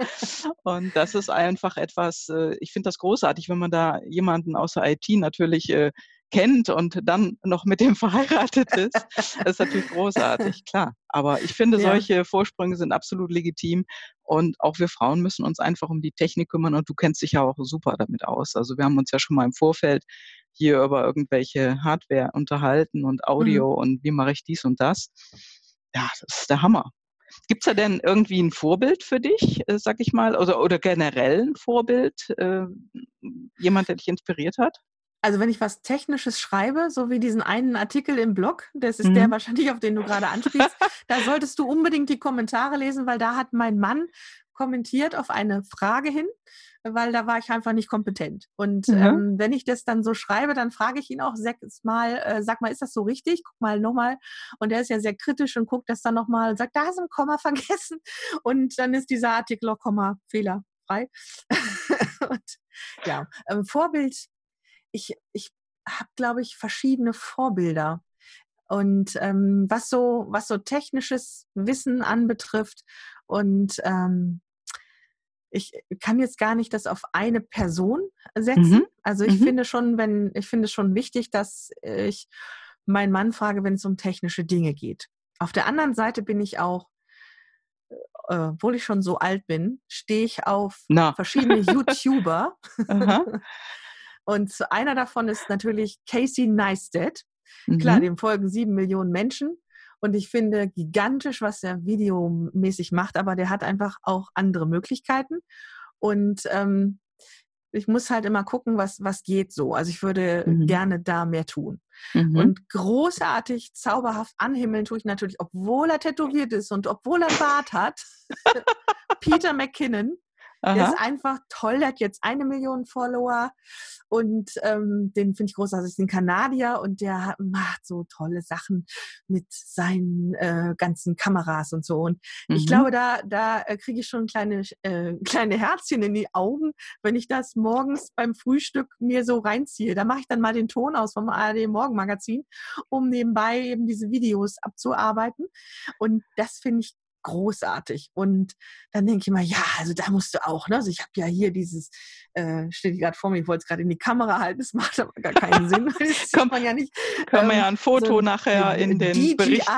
Und das ist einfach etwas, äh, ich finde das großartig, wenn man da jemanden aus der IT natürlich äh, kennt und dann noch mit dem verheiratet ist, das ist natürlich großartig, klar. Aber ich finde, ja. solche Vorsprünge sind absolut legitim und auch wir Frauen müssen uns einfach um die Technik kümmern und du kennst dich ja auch super damit aus. Also wir haben uns ja schon mal im Vorfeld hier über irgendwelche Hardware unterhalten und Audio mhm. und wie mache ich dies und das. Ja, das ist der Hammer. Gibt es da denn irgendwie ein Vorbild für dich, äh, sag ich mal, oder, oder generell ein Vorbild, äh, jemand, der dich inspiriert hat? Also wenn ich was Technisches schreibe, so wie diesen einen Artikel im Blog, das ist mhm. der wahrscheinlich, auf den du gerade anspielst, da solltest du unbedingt die Kommentare lesen, weil da hat mein Mann kommentiert auf eine Frage hin, weil da war ich einfach nicht kompetent. Und mhm. ähm, wenn ich das dann so schreibe, dann frage ich ihn auch sechsmal, äh, sag mal, ist das so richtig? Guck mal nochmal. Und er ist ja sehr kritisch und guckt das dann nochmal und sagt, da ist ein Komma vergessen. Und dann ist dieser Artikel auch Komma fehlerfrei. und ja, ähm, Vorbild ich, ich habe, glaube ich, verschiedene Vorbilder. Und ähm, was so, was so technisches Wissen anbetrifft und ähm, ich kann jetzt gar nicht das auf eine Person setzen. Mhm. Also ich mhm. finde schon, wenn, ich finde es schon wichtig, dass ich meinen Mann frage, wenn es um technische Dinge geht. Auf der anderen Seite bin ich auch, äh, obwohl ich schon so alt bin, stehe ich auf Na. verschiedene YouTuber. Und einer davon ist natürlich Casey Neistat. Mhm. Klar, dem folgen sieben Millionen Menschen. Und ich finde gigantisch, was er videomäßig macht, aber der hat einfach auch andere Möglichkeiten. Und ähm, ich muss halt immer gucken, was, was geht so. Also ich würde mhm. gerne da mehr tun. Mhm. Und großartig, zauberhaft anhimmeln tue ich natürlich, obwohl er tätowiert ist und obwohl er Bart hat. Peter McKinnon. Aha. Der ist einfach toll, der hat jetzt eine Million Follower und ähm, den finde ich großartig. Ein Kanadier und der hat, macht so tolle Sachen mit seinen äh, ganzen Kameras und so. Und mhm. ich glaube, da, da äh, kriege ich schon kleine, äh, kleine Herzchen in die Augen, wenn ich das morgens beim Frühstück mir so reinziehe. Da mache ich dann mal den Ton aus vom ARD Morgenmagazin, um nebenbei eben diese Videos abzuarbeiten. Und das finde ich großartig. Und dann denke ich immer, ja, also da musst du auch, ne? Also ich habe ja hier dieses, äh, steht gerade vor mir, ich wollte es gerade in die Kamera halten, das macht aber gar keinen Sinn. Das kann man ja nicht. Können ähm, wir ja ein Foto so nachher in den DJI Bericht.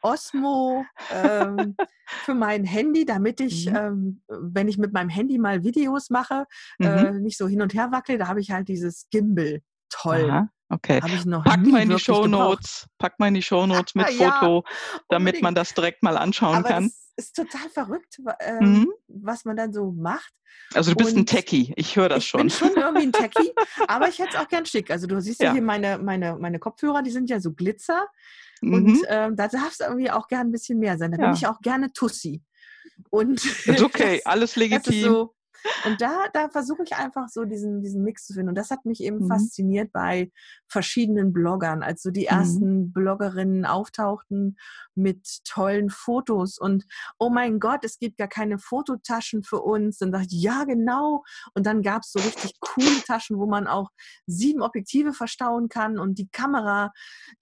Osmo ähm, für mein Handy, damit ich, mhm. ähm, wenn ich mit meinem Handy mal Videos mache, mhm. äh, nicht so hin und her wackele, da habe ich halt dieses Gimbal. Toll. Aha. Okay. Pack mal in die Show Notes, pack mal in die Show Notes mit ja, Foto, damit unbedingt. man das direkt mal anschauen Aber kann. Das ist total verrückt, äh, mhm. was man dann so macht. Also du bist und ein Techie, ich höre das ich schon. Ich bin schon irgendwie ein Techie, aber ich hätte es auch gern schick. Also du siehst ja, hier meine, meine, meine Kopfhörer, die sind ja so Glitzer. Mhm. Und ähm, da darf es irgendwie auch gern ein bisschen mehr sein. Da ja. bin ich auch gerne Tussi. Und ist okay, das, alles legitim. Und da, da versuche ich einfach so diesen, diesen Mix zu finden. Und das hat mich eben mhm. fasziniert bei verschiedenen Bloggern, als so die mhm. ersten mhm. Bloggerinnen auftauchten mit tollen Fotos und oh mein Gott, es gibt gar keine Fototaschen für uns. Dann dachte ich, ja, genau. Und dann gab es so richtig coole Taschen, wo man auch sieben Objektive verstauen kann und die Kamera,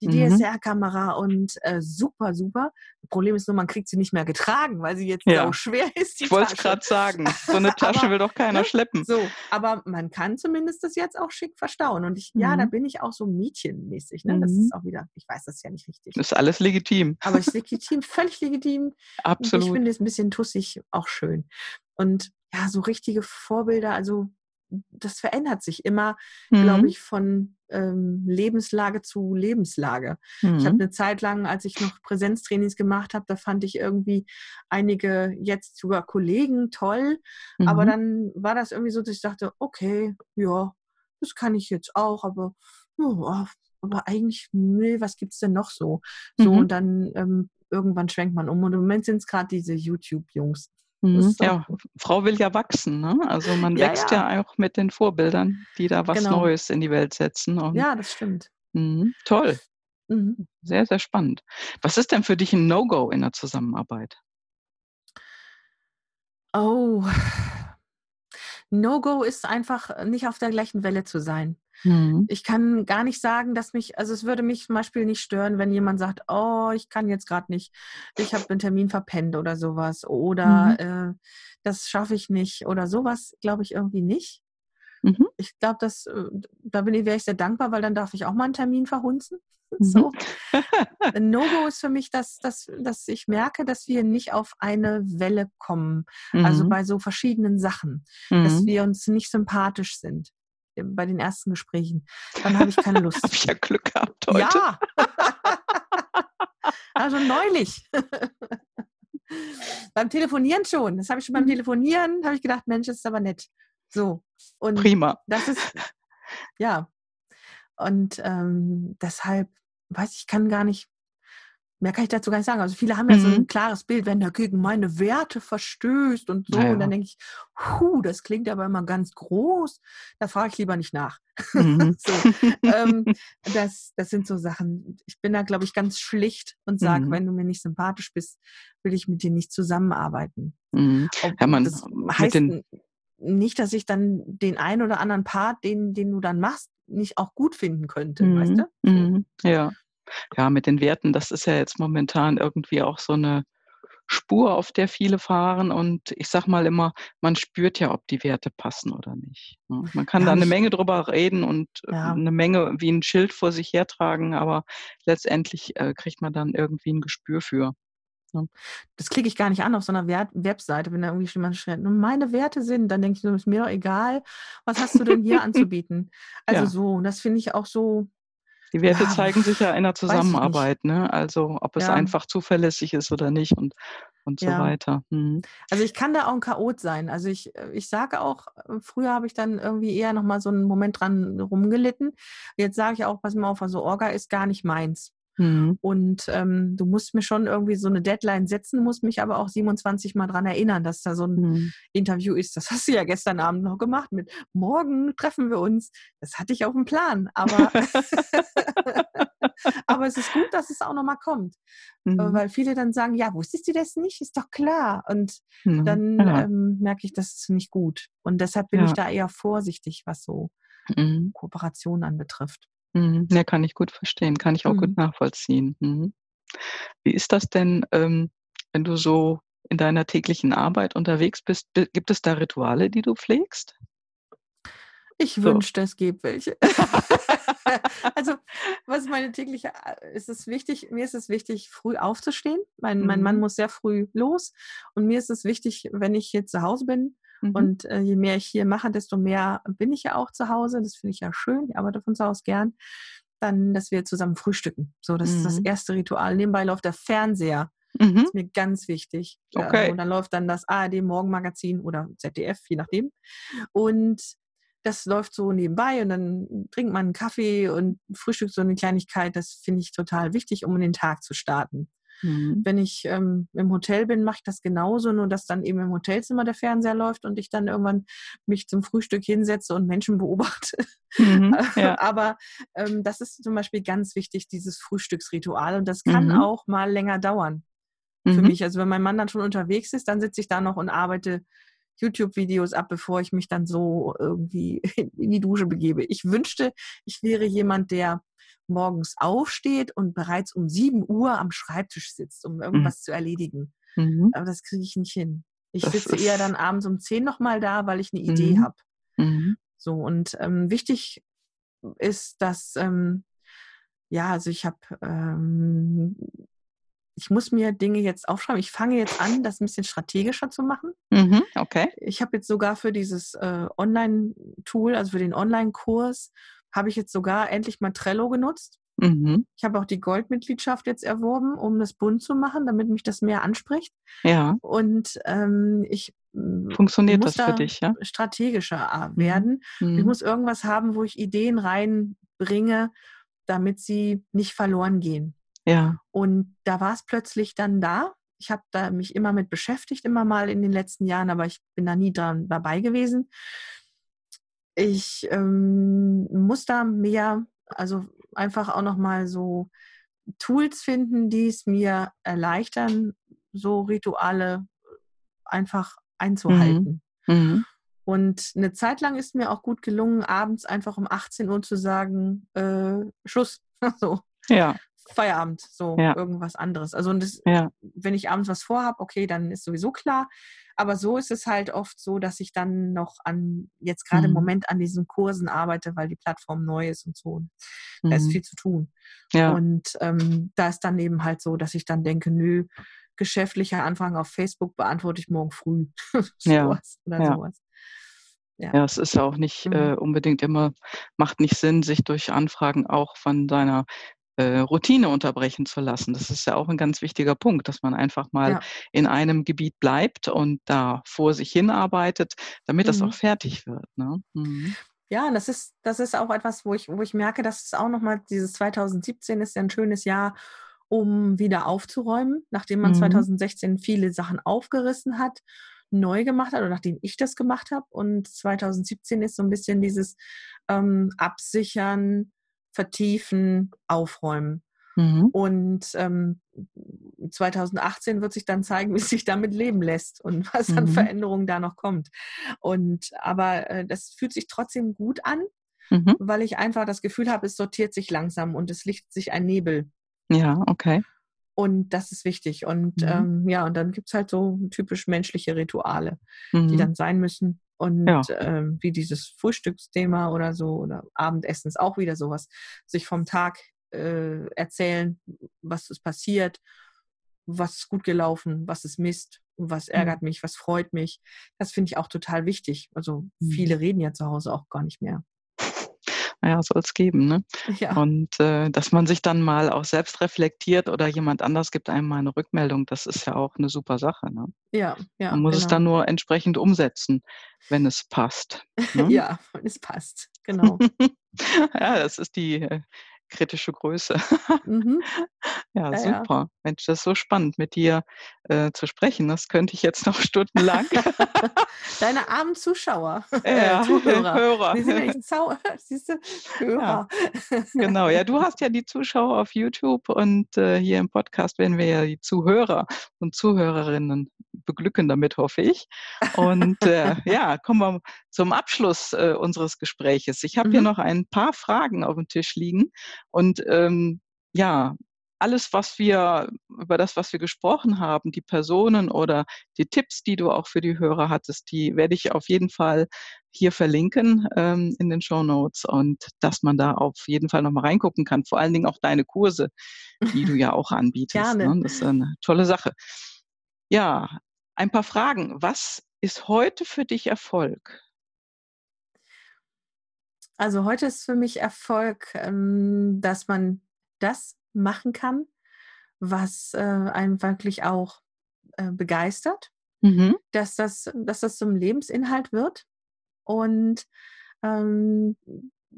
die mhm. DSLR-Kamera und äh, super, super. Problem ist nur, man kriegt sie nicht mehr getragen, weil sie jetzt ja. so schwer ist. ich wollte es gerade sagen. So eine Tasche will doch keiner ne? schleppen. So, aber man kann zumindest das jetzt auch schick verstauen. Und ich, mhm. ja, da mhm. bin ich auch so mädchenmäßig. Ne? Das mhm. ist auch wieder, ich weiß das ist ja nicht richtig. Das ist alles legitim. Aber es ist legitim, völlig legitim. Absolut. Und ich finde es ein bisschen tussig auch schön. Und ja, so richtige Vorbilder, also das verändert sich immer, mhm. glaube ich, von ähm, Lebenslage zu Lebenslage. Mhm. Ich habe eine Zeit lang, als ich noch Präsenztrainings gemacht habe, da fand ich irgendwie einige jetzt sogar Kollegen toll, mhm. aber dann war das irgendwie so, dass ich dachte, okay, ja, das kann ich jetzt auch, aber ja, aber eigentlich, nee, was gibt es denn noch so? So, mhm. und dann ähm, irgendwann schwenkt man um. Und im Moment sind es gerade diese YouTube-Jungs. Mhm. Ja, Frau will ja wachsen, ne? Also man ja, wächst ja. ja. auch mit den Vorbildern, die da was genau. Neues in die Welt setzen. Und, ja, das stimmt. Mh, toll. Mhm. Sehr, sehr spannend. Was ist denn für dich ein No-Go in der Zusammenarbeit? Oh, No-Go ist einfach nicht auf der gleichen Welle zu sein. Mhm. Ich kann gar nicht sagen, dass mich, also es würde mich zum Beispiel nicht stören, wenn jemand sagt, oh, ich kann jetzt gerade nicht, ich habe einen Termin verpennt oder sowas oder mhm. äh, das schaffe ich nicht oder sowas, glaube ich irgendwie nicht. Mhm. Ich glaube, dass äh, da bin ich, wäre ich sehr dankbar, weil dann darf ich auch mal einen Termin verhunzen. So. Mhm. No-Go ist für mich, dass, dass, dass ich merke, dass wir nicht auf eine Welle kommen. Also mhm. Also bei so verschiedenen Sachen. Mhm. Dass wir uns nicht sympathisch sind bei den ersten Gesprächen. Dann habe ich keine Lust. habe ich ja Glück gehabt heute. Ja. also neulich. beim Telefonieren schon. Das habe ich schon beim mhm. Telefonieren, habe ich gedacht, Mensch, das ist aber nett. So. Und Prima. Das ist, ja. Und ähm, deshalb, weiß ich, kann gar nicht Mehr kann ich dazu gar nicht sagen. Also viele haben ja mhm. so ein mhm. klares Bild, wenn der gegen meine Werte verstößt und so. Ja. Und dann denke ich, hu, das klingt aber immer ganz groß. Da frage ich lieber nicht nach. Mhm. so, ähm, das, das sind so Sachen. Ich bin da, glaube ich, ganz schlicht und sage, mhm. wenn du mir nicht sympathisch bist, will ich mit dir nicht zusammenarbeiten. Mhm. Ja, man, das heißt nicht, dass ich dann den einen oder anderen Part, den, den du dann machst, nicht auch gut finden könnte, weißt mhm. du? Ja ja, mit den Werten, das ist ja jetzt momentan irgendwie auch so eine Spur, auf der viele fahren. Und ich sage mal immer, man spürt ja, ob die Werte passen oder nicht. Ne? Man kann ja, da eine Menge drüber reden und äh, ja. eine Menge wie ein Schild vor sich hertragen, aber letztendlich äh, kriegt man dann irgendwie ein Gespür für. Ne? Das klicke ich gar nicht an auf so einer Wert Webseite, wenn da irgendwie jemand schreibt, meine Werte sind, dann denke ich, ist mir doch egal, was hast du denn hier anzubieten? Also ja. so, das finde ich auch so, die Werte ja, zeigen sich ja in der Zusammenarbeit, ne? Also ob es ja. einfach zuverlässig ist oder nicht und, und so weiter. Hm. Also ich kann da auch ein Chaot sein. Also ich, äh, ich sage auch, äh, früher habe ich dann irgendwie eher nochmal so einen Moment dran rumgelitten. Jetzt sage ich auch, pass mal auf, also Orga ist gar nicht meins. Mhm. Und ähm, du musst mir schon irgendwie so eine Deadline setzen, musst mich aber auch 27 Mal daran erinnern, dass da so ein mhm. Interview ist. Das hast du ja gestern Abend noch gemacht mit morgen treffen wir uns. Das hatte ich auf dem Plan, aber, aber es ist gut, dass es auch nochmal kommt. Äh, mhm. Weil viele dann sagen, ja, wusstest du das nicht? Ist doch klar. Und dann ja. ähm, merke ich, das ist nicht gut. Und deshalb bin ja. ich da eher vorsichtig, was so mhm. Kooperation anbetrifft. Mhm. Ja, kann ich gut verstehen, kann ich auch mhm. gut nachvollziehen. Mhm. Wie ist das denn, ähm, wenn du so in deiner täglichen Arbeit unterwegs bist? Gibt es da Rituale, die du pflegst? Ich so. wünschte, es gibt welche. also, was meine tägliche, äh, ist es wichtig, mir ist es wichtig, früh aufzustehen. Mein, mhm. mein Mann mhm. muss sehr früh los. Und mir ist es wichtig, wenn ich hier zu Hause bin, Mhm. Und äh, je mehr ich hier mache, desto mehr bin ich ja auch zu Hause. Das finde ich ja schön. Ich arbeite von zu Hause gern. Dann, dass wir zusammen frühstücken. So, das mhm. ist das mhm. erste Ritual. Nebenbei läuft der Fernseher. Mhm. Das ist mir ganz wichtig. Okay. und dann läuft dann das ARD Morgenmagazin oder ZDF, je nachdem. Und das läuft so nebenbei und dann trinkt man einen Kaffee und frühstückt so eine Kleinigkeit. Das finde ich total wichtig, um in den Tag zu starten. Mhm. Wenn ich ähm, im Hotel bin, mache ich das genauso, nur dass dann eben im Hotelzimmer der Fernseher läuft und ich dann irgendwann mich zum Frühstück hinsetze und Menschen beobachte. Mhm, ja. Aber ähm, das ist zum Beispiel ganz wichtig, dieses Frühstücksritual. Und das kann mhm. auch mal länger dauern für mhm. mich. Also wenn mein Mann dann schon unterwegs ist, dann sitze ich da noch und arbeite YouTube-Videos ab, bevor ich mich dann so irgendwie in die Dusche begebe. Ich wünschte, ich wäre jemand, der morgens aufsteht und bereits um 7 Uhr am Schreibtisch sitzt, um mhm. irgendwas mhm. zu erledigen. Mhm. Aber das kriege ich nicht hin. Ich das sitze eher dann abends um 10 nochmal da, weil ich eine Idee mhm. habe. Mhm. So, und ähm, wichtig ist, dass, ähm, ja, also ich habe, ähm, ich muss mir Dinge jetzt aufschreiben. Ich fange jetzt an, das ein bisschen strategischer zu machen. Mhm, okay. Ich habe jetzt sogar für dieses äh, Online-Tool, also für den Online-Kurs, habe ich jetzt sogar endlich mal Trello genutzt. Mhm. Ich habe auch die Goldmitgliedschaft jetzt erworben, um das bunt zu machen, damit mich das mehr anspricht. Ja. Und ähm, ich hm, funktioniert das für dich, ja? Strategischer äh, mhm. werden. Mhm. Ich muss irgendwas haben, wo ich Ideen reinbringe, damit sie nicht verloren gehen. Ja. Und da war es plötzlich dann da. Ich habe da mich immer mit beschäftigt, immer mal in den letzten Jahren, aber ich bin da nie dran dabei gewesen. Ich ähm, muss da mehr, also einfach auch noch mal so Tools finden, die es mir erleichtern, so Rituale einfach einzuhalten. Mhm. Mhm. Und eine Zeit lang ist mir auch gut gelungen, abends einfach um 18 Uhr zu sagen, äh, Schluss. so. Ja. Feierabend, so ja. irgendwas anderes. Also das, ja. wenn ich abends was vorhabe, okay, dann ist sowieso klar. Aber so ist es halt oft so, dass ich dann noch an, jetzt gerade mhm. im Moment an diesen Kursen arbeite, weil die Plattform neu ist und so. Mhm. Da ist mhm. viel zu tun. Ja. Und ähm, da ist dann eben halt so, dass ich dann denke, nö, geschäftlicher Anfang auf Facebook beantworte ich morgen früh. sowas ja. oder ja. sowas. Ja. ja, es ist auch nicht mhm. äh, unbedingt immer, macht nicht Sinn, sich durch Anfragen auch von seiner äh, Routine unterbrechen zu lassen. Das ist ja auch ein ganz wichtiger Punkt, dass man einfach mal ja. in einem Gebiet bleibt und da vor sich hinarbeitet, damit mhm. das auch fertig wird. Ne? Mhm. Ja, das ist, das ist auch etwas, wo ich, wo ich merke, dass es auch nochmal, dieses 2017 ist ja ein schönes Jahr, um wieder aufzuräumen, nachdem man mhm. 2016 viele Sachen aufgerissen hat, neu gemacht hat oder nachdem ich das gemacht habe. Und 2017 ist so ein bisschen dieses ähm, Absichern, vertiefen, aufräumen. Mhm. Und ähm, 2018 wird sich dann zeigen, wie es sich damit leben lässt und was an mhm. Veränderungen da noch kommt. Und aber äh, das fühlt sich trotzdem gut an, mhm. weil ich einfach das Gefühl habe, es sortiert sich langsam und es licht sich ein Nebel. Ja, okay. Und das ist wichtig. Und mhm. ähm, ja, und dann gibt es halt so typisch menschliche Rituale, die mhm. dann sein müssen. Und ja. ähm, wie dieses Frühstücksthema oder so oder Abendessen ist auch wieder sowas. Sich vom Tag äh, erzählen, was ist passiert, was ist gut gelaufen, was ist Mist, was ärgert mhm. mich, was freut mich. Das finde ich auch total wichtig. Also mhm. viele reden ja zu Hause auch gar nicht mehr naja, soll es geben. Ne? Ja. Und äh, dass man sich dann mal auch selbst reflektiert oder jemand anders gibt einem mal eine Rückmeldung, das ist ja auch eine super Sache. Ne? Ja, ja. Man muss genau. es dann nur entsprechend umsetzen, wenn es passt. Ne? ja, wenn es passt, genau. ja, das ist die äh, kritische Größe. Mhm. Ja, ja, super. Ja. Mensch, das ist so spannend, mit dir äh, zu sprechen. Das könnte ich jetzt noch stundenlang. Deine armen Zuschauer, ja, Zuhörer. Hörer. Die sind nicht Zau siehst du? Hörer. Ja. Genau, ja, du hast ja die Zuschauer auf YouTube und äh, hier im Podcast werden wir ja die Zuhörer und Zuhörerinnen beglücken damit, hoffe ich. Und äh, ja, kommen wir zum Abschluss äh, unseres Gespräches. Ich habe mhm. hier noch ein paar Fragen auf dem Tisch liegen und ähm, ja, alles, was wir, über das, was wir gesprochen haben, die Personen oder die Tipps, die du auch für die Hörer hattest, die werde ich auf jeden Fall hier verlinken ähm, in den Show Notes und dass man da auf jeden Fall nochmal reingucken kann. Vor allen Dingen auch deine Kurse, die du ja auch anbietest. Gerne. Ne? Das ist eine tolle Sache. Ja, ein paar Fragen. Was ist heute für dich Erfolg? Also heute ist für mich Erfolg, ähm, dass man das machen kann, was äh, einen wirklich auch äh, begeistert, mhm. dass, das, dass das zum Lebensinhalt wird. Und ähm,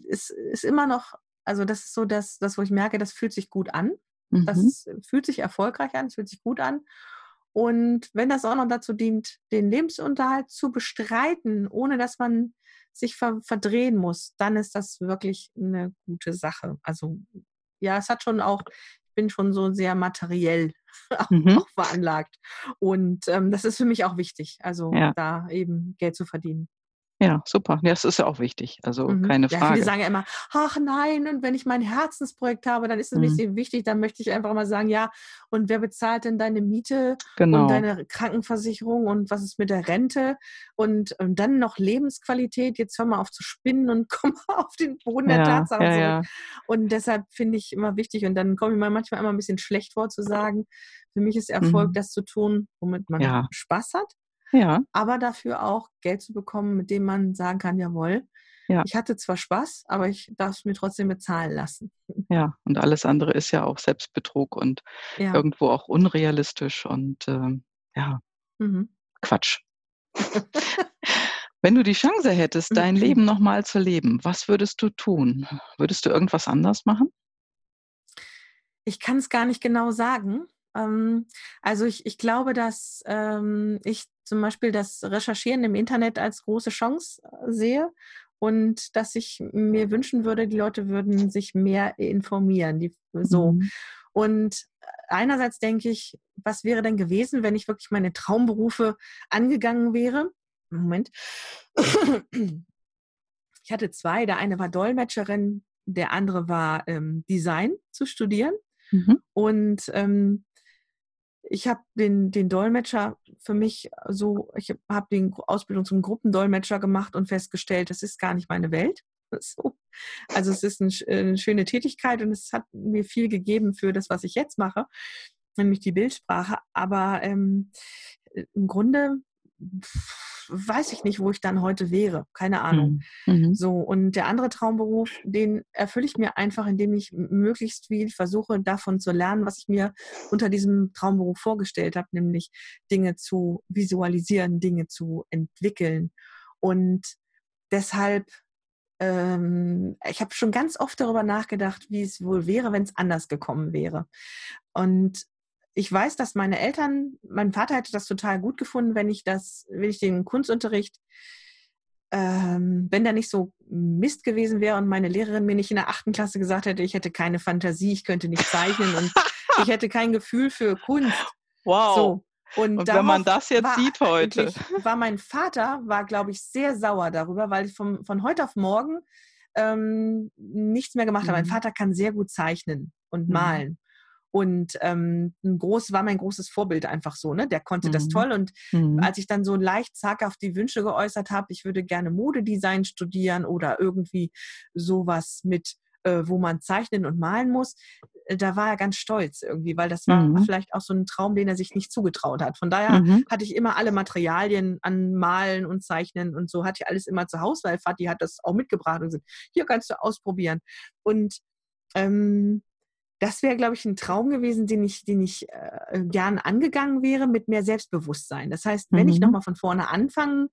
es ist immer noch, also das ist so das, das, wo ich merke, das fühlt sich gut an. Mhm. Das fühlt sich erfolgreich an, es fühlt sich gut an. Und wenn das auch noch dazu dient, den Lebensunterhalt zu bestreiten, ohne dass man sich ver verdrehen muss, dann ist das wirklich eine gute Sache. Also ja, es hat schon auch, ich bin schon so sehr materiell auch, mhm. auch veranlagt. Und ähm, das ist für mich auch wichtig, also ja. da eben Geld zu verdienen. Ja, super. Ja, das ist ja auch wichtig. Also mhm. keine Frage. Ja, viele sagen ja immer, ach nein, und wenn ich mein Herzensprojekt habe, dann ist es mhm. nicht wichtig. Dann möchte ich einfach mal sagen, ja, und wer bezahlt denn deine Miete genau. und deine Krankenversicherung und was ist mit der Rente? Und, und dann noch Lebensqualität. Jetzt hör mal auf zu spinnen und komm mal auf den Boden ja, der Tatsache. Ja, ja. Und deshalb finde ich immer wichtig, und dann komme ich mir manchmal immer ein bisschen schlecht vor zu sagen, für mich ist Erfolg, mhm. das zu tun, womit man Spaß hat ja. aber dafür auch Geld zu bekommen, mit dem man sagen kann, jawohl, ja. ich hatte zwar Spaß, aber ich darf es mir trotzdem bezahlen lassen. Ja, und alles andere ist ja auch Selbstbetrug und ja. irgendwo auch unrealistisch und äh, ja, mhm. Quatsch. Wenn du die Chance hättest, dein mhm. Leben nochmal zu leben, was würdest du tun? Würdest du irgendwas anders machen? Ich kann es gar nicht genau sagen. Ähm, also ich, ich glaube, dass ähm, ich zum Beispiel das Recherchieren im Internet als große Chance äh, sehe und dass ich mir wünschen würde, die Leute würden sich mehr informieren. Die, so. Mhm. Und einerseits denke ich, was wäre denn gewesen, wenn ich wirklich meine Traumberufe angegangen wäre? Moment. Ich hatte zwei. Der eine war Dolmetscherin, der andere war ähm, Design zu studieren. Mhm. Und ähm, ich habe den, den Dolmetscher für mich so, ich habe die Ausbildung zum Gruppendolmetscher gemacht und festgestellt, das ist gar nicht meine Welt. So. Also es ist ein, eine schöne Tätigkeit und es hat mir viel gegeben für das, was ich jetzt mache, nämlich die Bildsprache. Aber ähm, im Grunde weiß ich nicht, wo ich dann heute wäre. Keine Ahnung. Mhm. mhm. So, und der andere Traumberuf, den erfülle ich mir einfach, indem ich möglichst viel versuche, davon zu lernen, was ich mir unter diesem Traumberuf vorgestellt habe, nämlich Dinge zu visualisieren, Dinge zu entwickeln. Und deshalb ähm, ich habe schon ganz oft darüber nachgedacht, wie es wohl wäre, wenn es anders gekommen wäre. Und ich weiß, dass meine Eltern, mein Vater hätte das total gut gefunden, wenn ich das, wenn ich den Kunstunterricht, ähm, wenn der nicht so Mist gewesen wäre und meine Lehrerin mir nicht in der achten Klasse gesagt hätte, ich hätte keine Fantasie, ich könnte nicht zeichnen und ich hätte kein Gefühl für Kunst. Wow. So. Und, und wenn man das jetzt sieht heute. War mein Vater, war, glaube ich, sehr sauer darüber, weil ich vom, von heute auf morgen ähm, nichts mehr gemacht mhm. habe. Mein mhm. Vater kann sehr gut zeichnen und mhm. Und ähm, ein groß war mein großes Vorbild einfach so, ne? Der konnte mhm. das toll. Und mhm. als ich dann so leicht zaghaft die Wünsche geäußert habe, ich würde gerne Modedesign studieren oder irgendwie sowas mit, äh, wo man zeichnen und malen muss, äh, da war er ganz stolz irgendwie, weil das war mhm. vielleicht auch so ein Traum, den er sich nicht zugetraut hat. Von daher mhm. hatte ich immer alle Materialien an Malen und Zeichnen und so hatte ich alles immer zu Hause, weil Vati hat das auch mitgebracht und gesagt, hier kannst du ausprobieren. Und ähm, das wäre, glaube ich, ein Traum gewesen, den ich, den ich äh, gern angegangen wäre mit mehr Selbstbewusstsein. Das heißt, wenn mhm. ich nochmal von vorne anfangen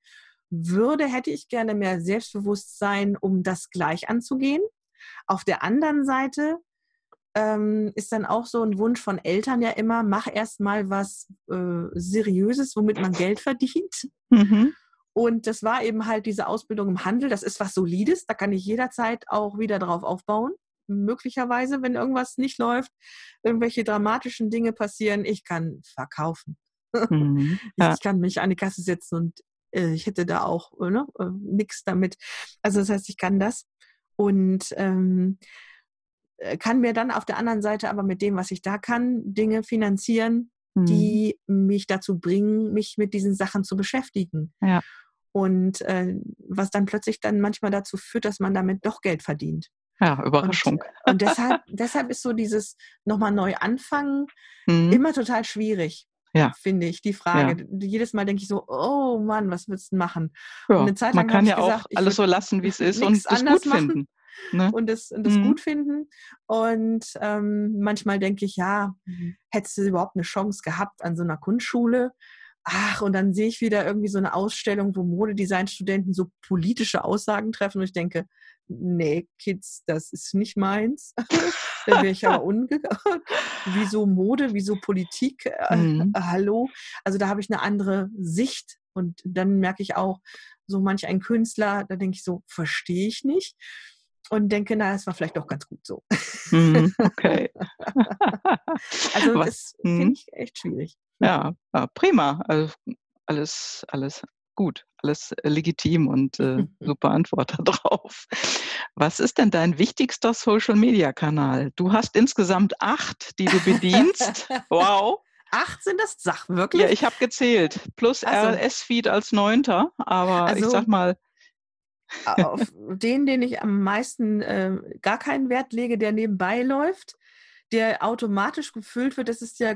würde, hätte ich gerne mehr Selbstbewusstsein, um das gleich anzugehen. Auf der anderen Seite ähm, ist dann auch so ein Wunsch von Eltern ja immer, mach erst mal was äh, Seriöses, womit man Geld verdient. Mhm. Und das war eben halt diese Ausbildung im Handel. Das ist was Solides. Da kann ich jederzeit auch wieder drauf aufbauen möglicherweise, wenn irgendwas nicht läuft, irgendwelche dramatischen Dinge passieren, ich kann verkaufen. Mhm, ja. Ich kann mich an die Kasse setzen und äh, ich hätte da auch äh, ne, äh, nichts damit. Also das heißt, ich kann das und ähm, äh, kann mir dann auf der anderen Seite aber mit dem, was ich da kann, Dinge finanzieren, mhm. die mich dazu bringen, mich mit diesen Sachen zu beschäftigen. Ja. Und äh, was dann plötzlich dann manchmal dazu führt, dass man damit doch Geld verdient. Ja, Überraschung. Und, und deshalb, deshalb ist so dieses nochmal neu anfangen mhm. immer total schwierig. Ja. Finde ich, die Frage. Ja. Jedes Mal denke ich so, oh Mann, was willst du machen? Ja, und eine Zeit lang man kann ja gesagt, auch alles so lassen, wie es ist und es gut finden. Ne? Und das, das mhm. gut finden. Und ähm, manchmal denke ich, ja, mhm. hättest du überhaupt eine Chance gehabt an so einer Kunstschule? Ach, und dann sehe ich wieder irgendwie so eine Ausstellung, wo Modedesign-Studenten so politische Aussagen treffen und ich denke, nee, Kids, das ist nicht meins. da wäre ich aber ungegangen. Wieso Mode, wieso Politik? Äh, mhm. Äh, hallo? Also da habe ich eine andere Sicht und dann merke ich auch, so manch ein Künstler, da denke ich so, verstehe ich nicht und denke, na, es war vielleicht auch ganz gut so. Mhm, okay. also Was? das finde mhm. ich echt schwierig. Ja, ja prima. Also alles, alles gut, alles äh, legitim und äh, super Antwort darauf. Was ist denn dein wichtigster Social-Media-Kanal? Du hast insgesamt acht, die du bedienst. Wow. Acht sind das Sach, wirklich? Ja, ich habe gezählt. Plus also, RS-Feed als neunter. Aber also, ich sag mal. auf den, den ich am meisten äh, gar keinen Wert lege, der nebenbei läuft, der automatisch gefüllt wird, das ist ja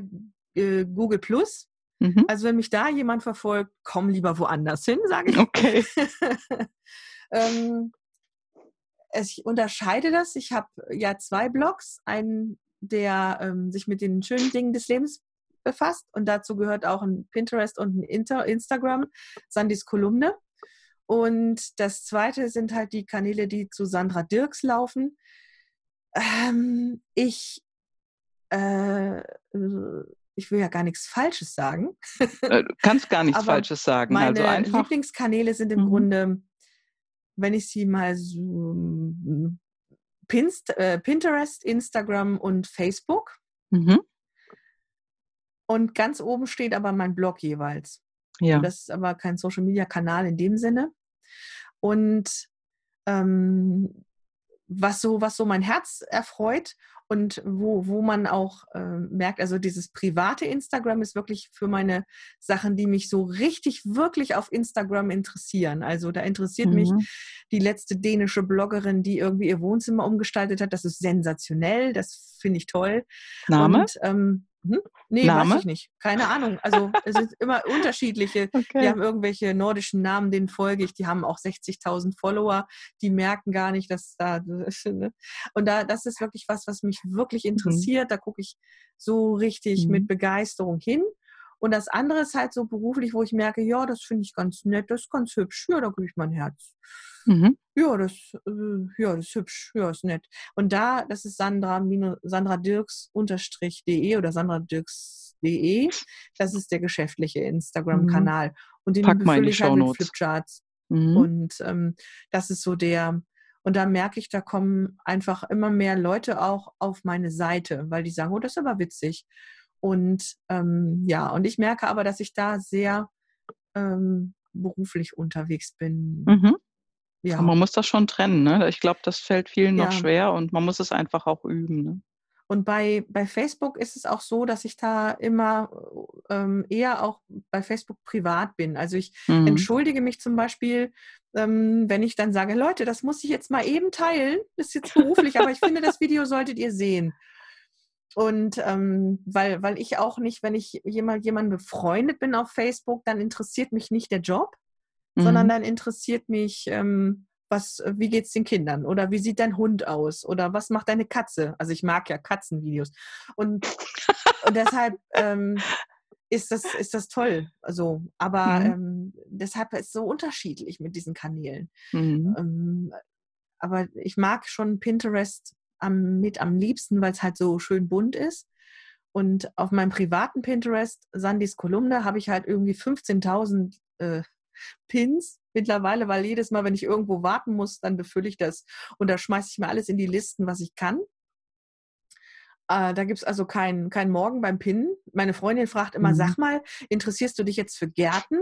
äh, Google Plus. Mhm. Also wenn mich da jemand verfolgt, komm lieber woanders hin, sage ich. Okay. ähm, ich unterscheide das. Ich habe ja zwei Blogs. Einen, der ähm, sich mit den schönen Dingen des Lebens befasst. Und dazu gehört auch ein Pinterest und ein Inter Instagram, Sandys Kolumne. Und das zweite sind halt die Kanäle, die zu Sandra Dirks laufen. Ähm, ich äh, ich will ja gar nichts Falsches sagen. Äh, du kannst gar nichts Falsches sagen. Meine also Lieblingskanäle sind im mhm. Grunde, wenn ich sie mal so Pinst, äh, Pinterest, Instagram und Facebook. Mhm. Und ganz oben steht aber mein Blog jeweils. Ja. Und das ist aber kein Social Media Kanal in dem Sinne. Und ähm, was so, was so mein Herz erfreut und wo, wo man auch äh, merkt, also dieses private Instagram ist wirklich für meine Sachen, die mich so richtig, wirklich auf Instagram interessieren. Also da interessiert mhm. mich die letzte dänische Bloggerin, die irgendwie ihr Wohnzimmer umgestaltet hat. Das ist sensationell, das finde ich toll. Name? Und, ähm, hm? Nee, Name? weiß ich nicht. Keine Ahnung. Also es sind immer unterschiedliche. Okay. Die haben irgendwelche nordischen Namen, denen folge ich. Die haben auch 60.000 Follower. Die merken gar nicht, dass da. Ne? Und da, das ist wirklich was, was mich wirklich mhm. interessiert. Mhm. Da gucke ich so richtig mhm. mit Begeisterung hin. Und das andere ist halt so beruflich, wo ich merke, ja, das finde ich ganz nett, das ist ganz hübsch. Ja, da gebe ich mein Herz. Mhm. Ja, das, äh, ja, das ist hübsch, ja, ist nett. Und da, das ist Sandra, Sandra Dirks unterstrich.de oder Sandra Dirks.de. Das ist der geschäftliche Instagram-Kanal. Mhm. Und den Pack mal ich halt mit Flipcharts. Mhm. Und ähm, das ist so der, und da merke ich, da kommen einfach immer mehr Leute auch auf meine Seite, weil die sagen, oh, das ist aber witzig. Und ähm, ja, und ich merke aber, dass ich da sehr ähm, beruflich unterwegs bin. Mhm. Ja. man muss das schon trennen. Ne? Ich glaube, das fällt vielen ja. noch schwer und man muss es einfach auch üben. Ne? Und bei, bei Facebook ist es auch so, dass ich da immer ähm, eher auch bei Facebook privat bin. Also ich mhm. entschuldige mich zum Beispiel, ähm, wenn ich dann sage, Leute, das muss ich jetzt mal eben teilen. Das ist jetzt beruflich, aber ich finde, das Video solltet ihr sehen. Und ähm, weil, weil ich auch nicht, wenn ich jemand, jemanden befreundet bin auf Facebook, dann interessiert mich nicht der Job, mhm. sondern dann interessiert mich, ähm, was, wie geht's den Kindern? Oder wie sieht dein Hund aus? Oder was macht deine Katze? Also ich mag ja Katzenvideos. Und, und deshalb ähm, ist, das, ist das toll. Also, aber mhm. ähm, deshalb ist es so unterschiedlich mit diesen Kanälen. Mhm. Ähm, aber ich mag schon Pinterest am, mit am liebsten, weil es halt so schön bunt ist. Und auf meinem privaten Pinterest, Sandys Kolumne, habe ich halt irgendwie 15.000 äh, Pins mittlerweile, weil jedes Mal, wenn ich irgendwo warten muss, dann befülle ich das. Und da schmeiße ich mir alles in die Listen, was ich kann. Äh, da gibt es also kein, kein Morgen beim Pinnen. Meine Freundin fragt immer, mhm. sag mal, interessierst du dich jetzt für Gärten?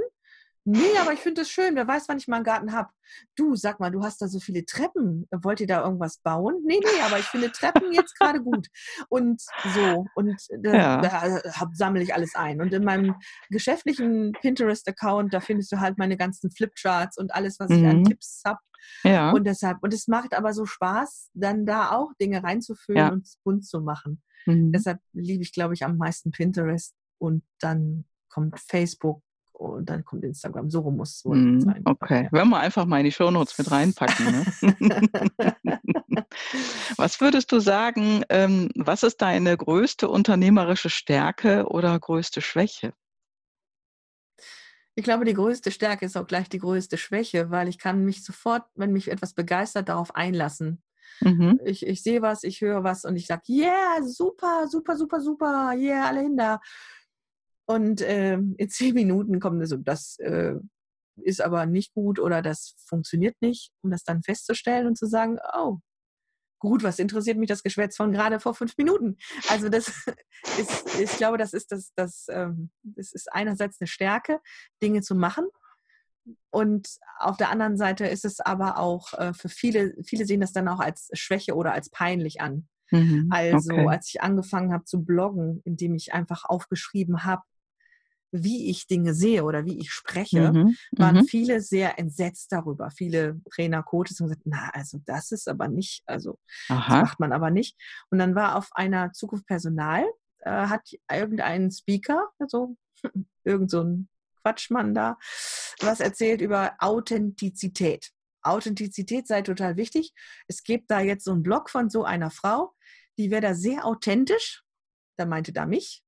Nee, aber ich finde es schön. Wer weiß, wann ich mal einen Garten habe. Du, sag mal, du hast da so viele Treppen. Wollt ihr da irgendwas bauen? Nee, nee, aber ich finde Treppen jetzt gerade gut. Und so. Und da, ja. da sammle ich alles ein. Und in meinem geschäftlichen Pinterest-Account, da findest du halt meine ganzen Flipcharts und alles, was mhm. ich an mhm. Tipps habe. Ja. Und deshalb, und es macht aber so Spaß, dann da auch Dinge reinzufüllen ja. und bunt zu machen. Mhm. Deshalb liebe ich, glaube ich, am meisten Pinterest und dann kommt Facebook und dann kommt Instagram. So rum muss es wohl mm, sein. Okay, ja. werden wir einfach mal in die Shownotes mit reinpacken. Ne? was würdest du sagen, ähm, was ist deine größte unternehmerische Stärke oder größte Schwäche? Ich glaube, die größte Stärke ist auch gleich die größte Schwäche, weil ich kann mich sofort, wenn mich etwas begeistert, darauf einlassen. Mhm. Ich, ich sehe was, ich höre was und ich sage, yeah, super, super, super, super, yeah, alle hin da. Und äh, in zehn Minuten kommt so, das äh, ist aber nicht gut oder das funktioniert nicht, um das dann festzustellen und zu sagen, oh, gut, was interessiert mich das Geschwätz von gerade vor fünf Minuten? Also das ist, ich glaube, das ist das, das, ähm, das ist einerseits eine Stärke, Dinge zu machen. Und auf der anderen Seite ist es aber auch äh, für viele, viele sehen das dann auch als Schwäche oder als peinlich an. Mhm, also okay. als ich angefangen habe zu bloggen, indem ich einfach aufgeschrieben habe, wie ich Dinge sehe oder wie ich spreche, mhm, waren mhm. viele sehr entsetzt darüber. Viele Trainer, Coaches haben gesagt, na, also das ist aber nicht, also Aha. das macht man aber nicht. Und dann war auf einer Zukunft Personal, äh, hat irgendein Speaker, also irgend so ein Quatschmann da, was erzählt über Authentizität. Authentizität sei total wichtig. Es gibt da jetzt so einen Blog von so einer Frau, die wäre da sehr authentisch. Da meinte da mich,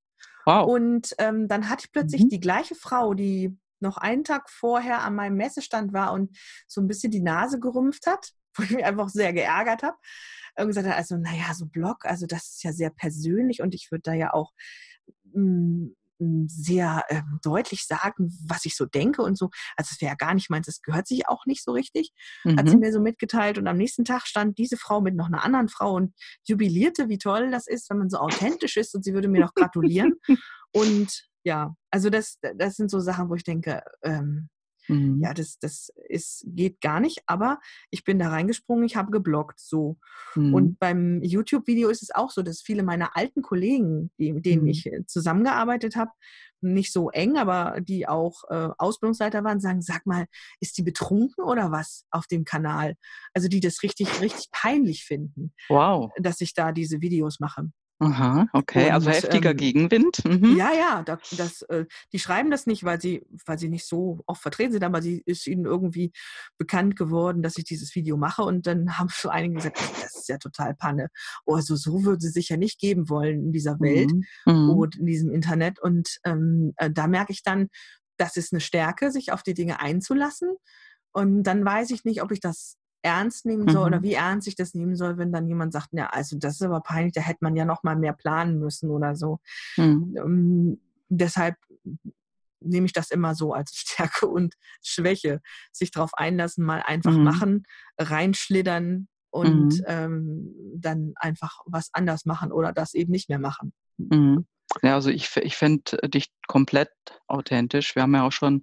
Wow. Und ähm, dann hatte ich plötzlich mhm. die gleiche Frau, die noch einen Tag vorher an meinem Messestand war und so ein bisschen die Nase gerümpft hat. wo ich mich einfach sehr geärgert habe. Und gesagt habe, also naja, so Blog, also das ist ja sehr persönlich und ich würde da ja auch hm, sehr äh, deutlich sagen, was ich so denke und so. Also es wäre ja gar nicht meins, es gehört sich auch nicht so richtig, mhm. hat sie mhm. mir so mitgeteilt. Und am nächsten Tag stand diese Frau mit noch einer anderen Frau und jubilierte, wie toll das ist, wenn man so authentisch ist und sie würde mir noch gratulieren. und ja, also das, das sind so Sachen, wo ich denke, ähm, Mhm. Ja, das, das ist, geht gar nicht, aber ich bin da reingesprungen, ich habe geblockt so. Mhm. Und beim YouTube-Video ist es auch so, dass viele meiner alten Kollegen, die, mit denen mhm. ich äh, zusammengearbeitet habe, nicht so eng, aber die auch äh, Ausbildungsleiter waren, sagen, sag mal, ist die betrunken oder was auf dem Kanal? Also die das richtig, richtig peinlich finden, wow. dass ich da diese Videos mache. Aha, okay, also und, also heftiger ähm, Gegenwind. Mhm. Ja, ja, das, das, äh, die schreiben das nicht, weil sie, weil sie nicht so oft vertreten sind, aber sie ist ihnen irgendwie bekannt geworden, dass ich dieses Video mache und dann haben so einige gesagt, das ist ja total Panne. Oh, also so würde sie sich ja nicht geben wollen in dieser Welt mhm. mhm. und in diesem Internet und ähm, äh, da merke ich dann, das ist eine Stärke, sich auf die Dinge einzulassen und dann weiß ich nicht, ob ich das ernst nehmen soll mhm. oder wie ernst ich das nehmen soll, wenn dann jemand sagt, ja, also das ist aber peinlich, da hätte man ja noch mal mehr planen müssen oder so. Mhm. Um, ähm, deshalb nehme ich das immer so als Stärke und Schwäche. Sich darauf einlassen, mal einfach mhm. machen, reinschlittern und mhm. ähm, dann einfach was anders machen oder das eben nicht mehr machen. Mhm. Ja, also ich, ich finde dich komplett authentisch. Wir haben ja auch schon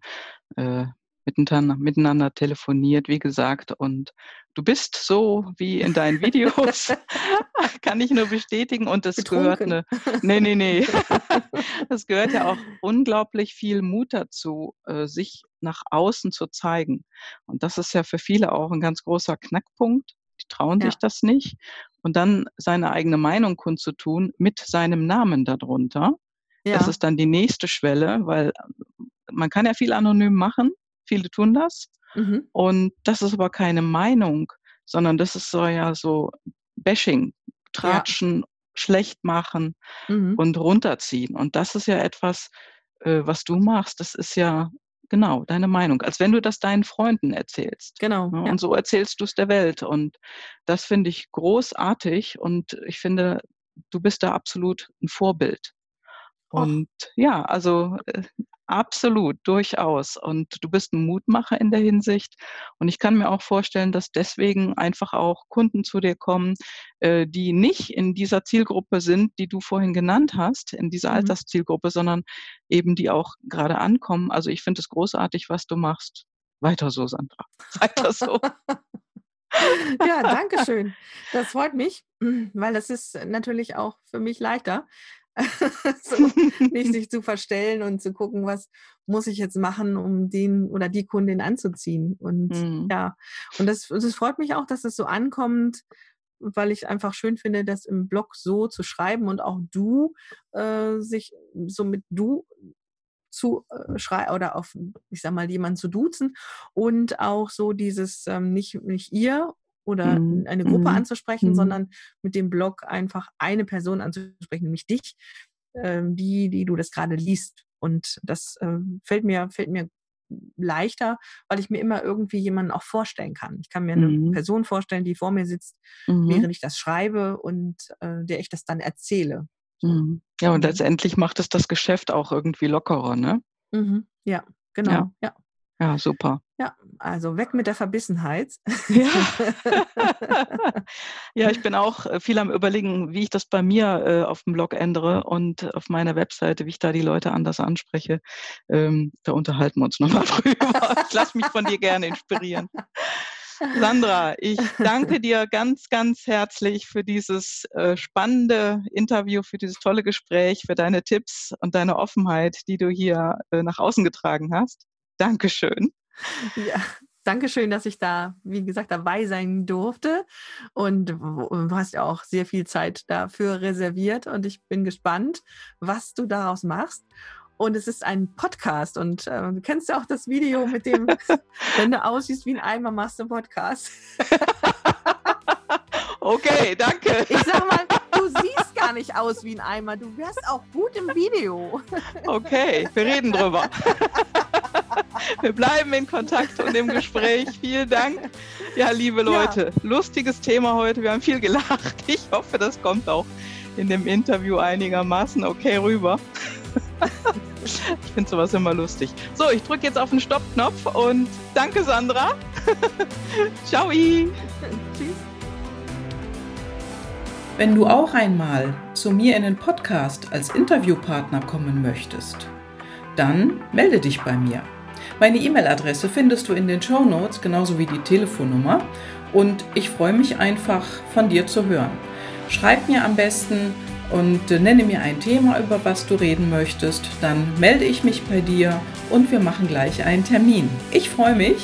äh, miteinander, miteinander telefoniert, wie gesagt. Und du bist so wie in deinen Videos. Kann ich nur bestätigen. Und das gehört eine. Nee, nee, nee. Das gehört ja auch unglaublich viel Mut dazu, äh, sich nach außen zu zeigen. Und das ist ja für viele auch ein ganz großer Knackpunkt. Die trauen ja. sich das nicht. Und dann seine eigene Meinung kundzutun mit seinem Namen darunter. Ja. Das ist dann die nächste Schwelle, weil man kann ja viel anonym machen, Viele tun das. Mhm. Und das ist aber keine Meinung, sondern das ist so ja so Bashing, Tratschen, ja. schlecht machen mhm. und runterziehen. Und das ist ja etwas, äh, was du machst. Das ist ja genau deine Meinung, als wenn du das deinen Freunden erzählst. Genau. Ja. Und so erzählst du es der Welt. Und das finde ich großartig. Und ich finde, du bist da absolut ein Vorbild. Und Och. ja, also äh, Absolut, durchaus. Und du bist ein Mutmacher in der Hinsicht. Und ich kann mir auch vorstellen, dass deswegen einfach auch Kunden zu dir kommen, äh, die nicht in dieser Zielgruppe sind, die du vorhin genannt hast, in dieser mhm. Alterszielgruppe, sondern eben die auch gerade ankommen. Also ich finde es großartig, was du machst. Weiter so, Sandra. Weiter so. ja, danke schön. Das freut mich, weil das ist natürlich auch für mich leichter, so, nicht sich zu verstellen und zu gucken, was muss ich jetzt machen, um den oder die Kundin anzuziehen. Und mhm. ja, und das, das freut mich auch, dass es so ankommt, weil ich einfach schön finde, das im Blog so zu schreiben und auch du äh, sich so mit du zu äh, schreiben oder auf, ich sag mal, jemanden zu duzen und auch so dieses ähm, nicht, nicht ihr oder mhm. eine Gruppe mhm. anzusprechen, mhm. sondern mit dem Blog einfach eine Person anzusprechen, nämlich dich, äh, die, die du das gerade liest. Und das äh, fällt mir, fällt mir leichter, weil ich mir immer irgendwie jemanden auch vorstellen kann. Ich kann mir eine mhm. Person vorstellen, die vor mir sitzt, mhm. während ich das schreibe und äh, der ich das dann erzähle. Mhm. Ja, und letztendlich macht es das Geschäft auch irgendwie lockerer, ne? Ja, genau. Ja. ja. Ja, super. Ja, also weg mit der Verbissenheit. Ja. ja, ich bin auch äh, viel am Überlegen, wie ich das bei mir äh, auf dem Blog ändere und auf meiner Webseite, wie ich da die Leute anders anspreche. Ähm, da unterhalten wir uns nochmal drüber. Ich lasse mich von dir gerne inspirieren. Sandra, ich danke dir ganz, ganz herzlich für dieses äh, spannende Interview, für dieses tolle Gespräch, für deine Tipps und deine Offenheit, die du hier äh, nach außen getragen hast. Dankeschön. Ja, Dankeschön, dass ich da, wie gesagt, dabei sein durfte. Und du hast ja auch sehr viel Zeit dafür reserviert. Und ich bin gespannt, was du daraus machst. Und es ist ein Podcast. Und äh, du kennst ja auch das Video mit dem, wenn du aussiehst wie ein Eimer, machst du Podcast. okay, danke. Ich sag mal, gar nicht aus wie ein Eimer. Du wärst auch gut im Video. okay, wir reden drüber. Wir bleiben in Kontakt und im Gespräch. Vielen Dank. Ja, liebe Leute, ja. lustiges Thema heute. Wir haben viel gelacht. Ich hoffe, das kommt auch in dem Interview einigermaßen okay rüber. ich finde sowas immer lustig. So, ich drücke jetzt auf den Stoppknopf und danke, Sandra. Ciao. Tschüss. Wenn du auch einmal zu mir in den Podcast als Interviewpartner kommen möchtest, dann melde dich bei mir. Meine E-Mail-Adresse findest du in den Show Notes, genauso wie die Telefonnummer. Und ich freue mich einfach, von dir zu hören. Schreib mir am besten und nenne mir ein Thema, über was du reden möchtest. Dann melde ich mich bei dir und wir machen gleich einen Termin. Ich freue mich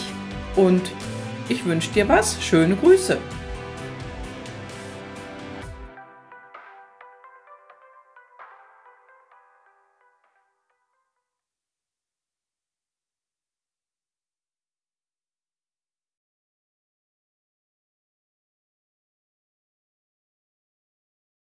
und ich wünsche dir was. Schöne Grüße.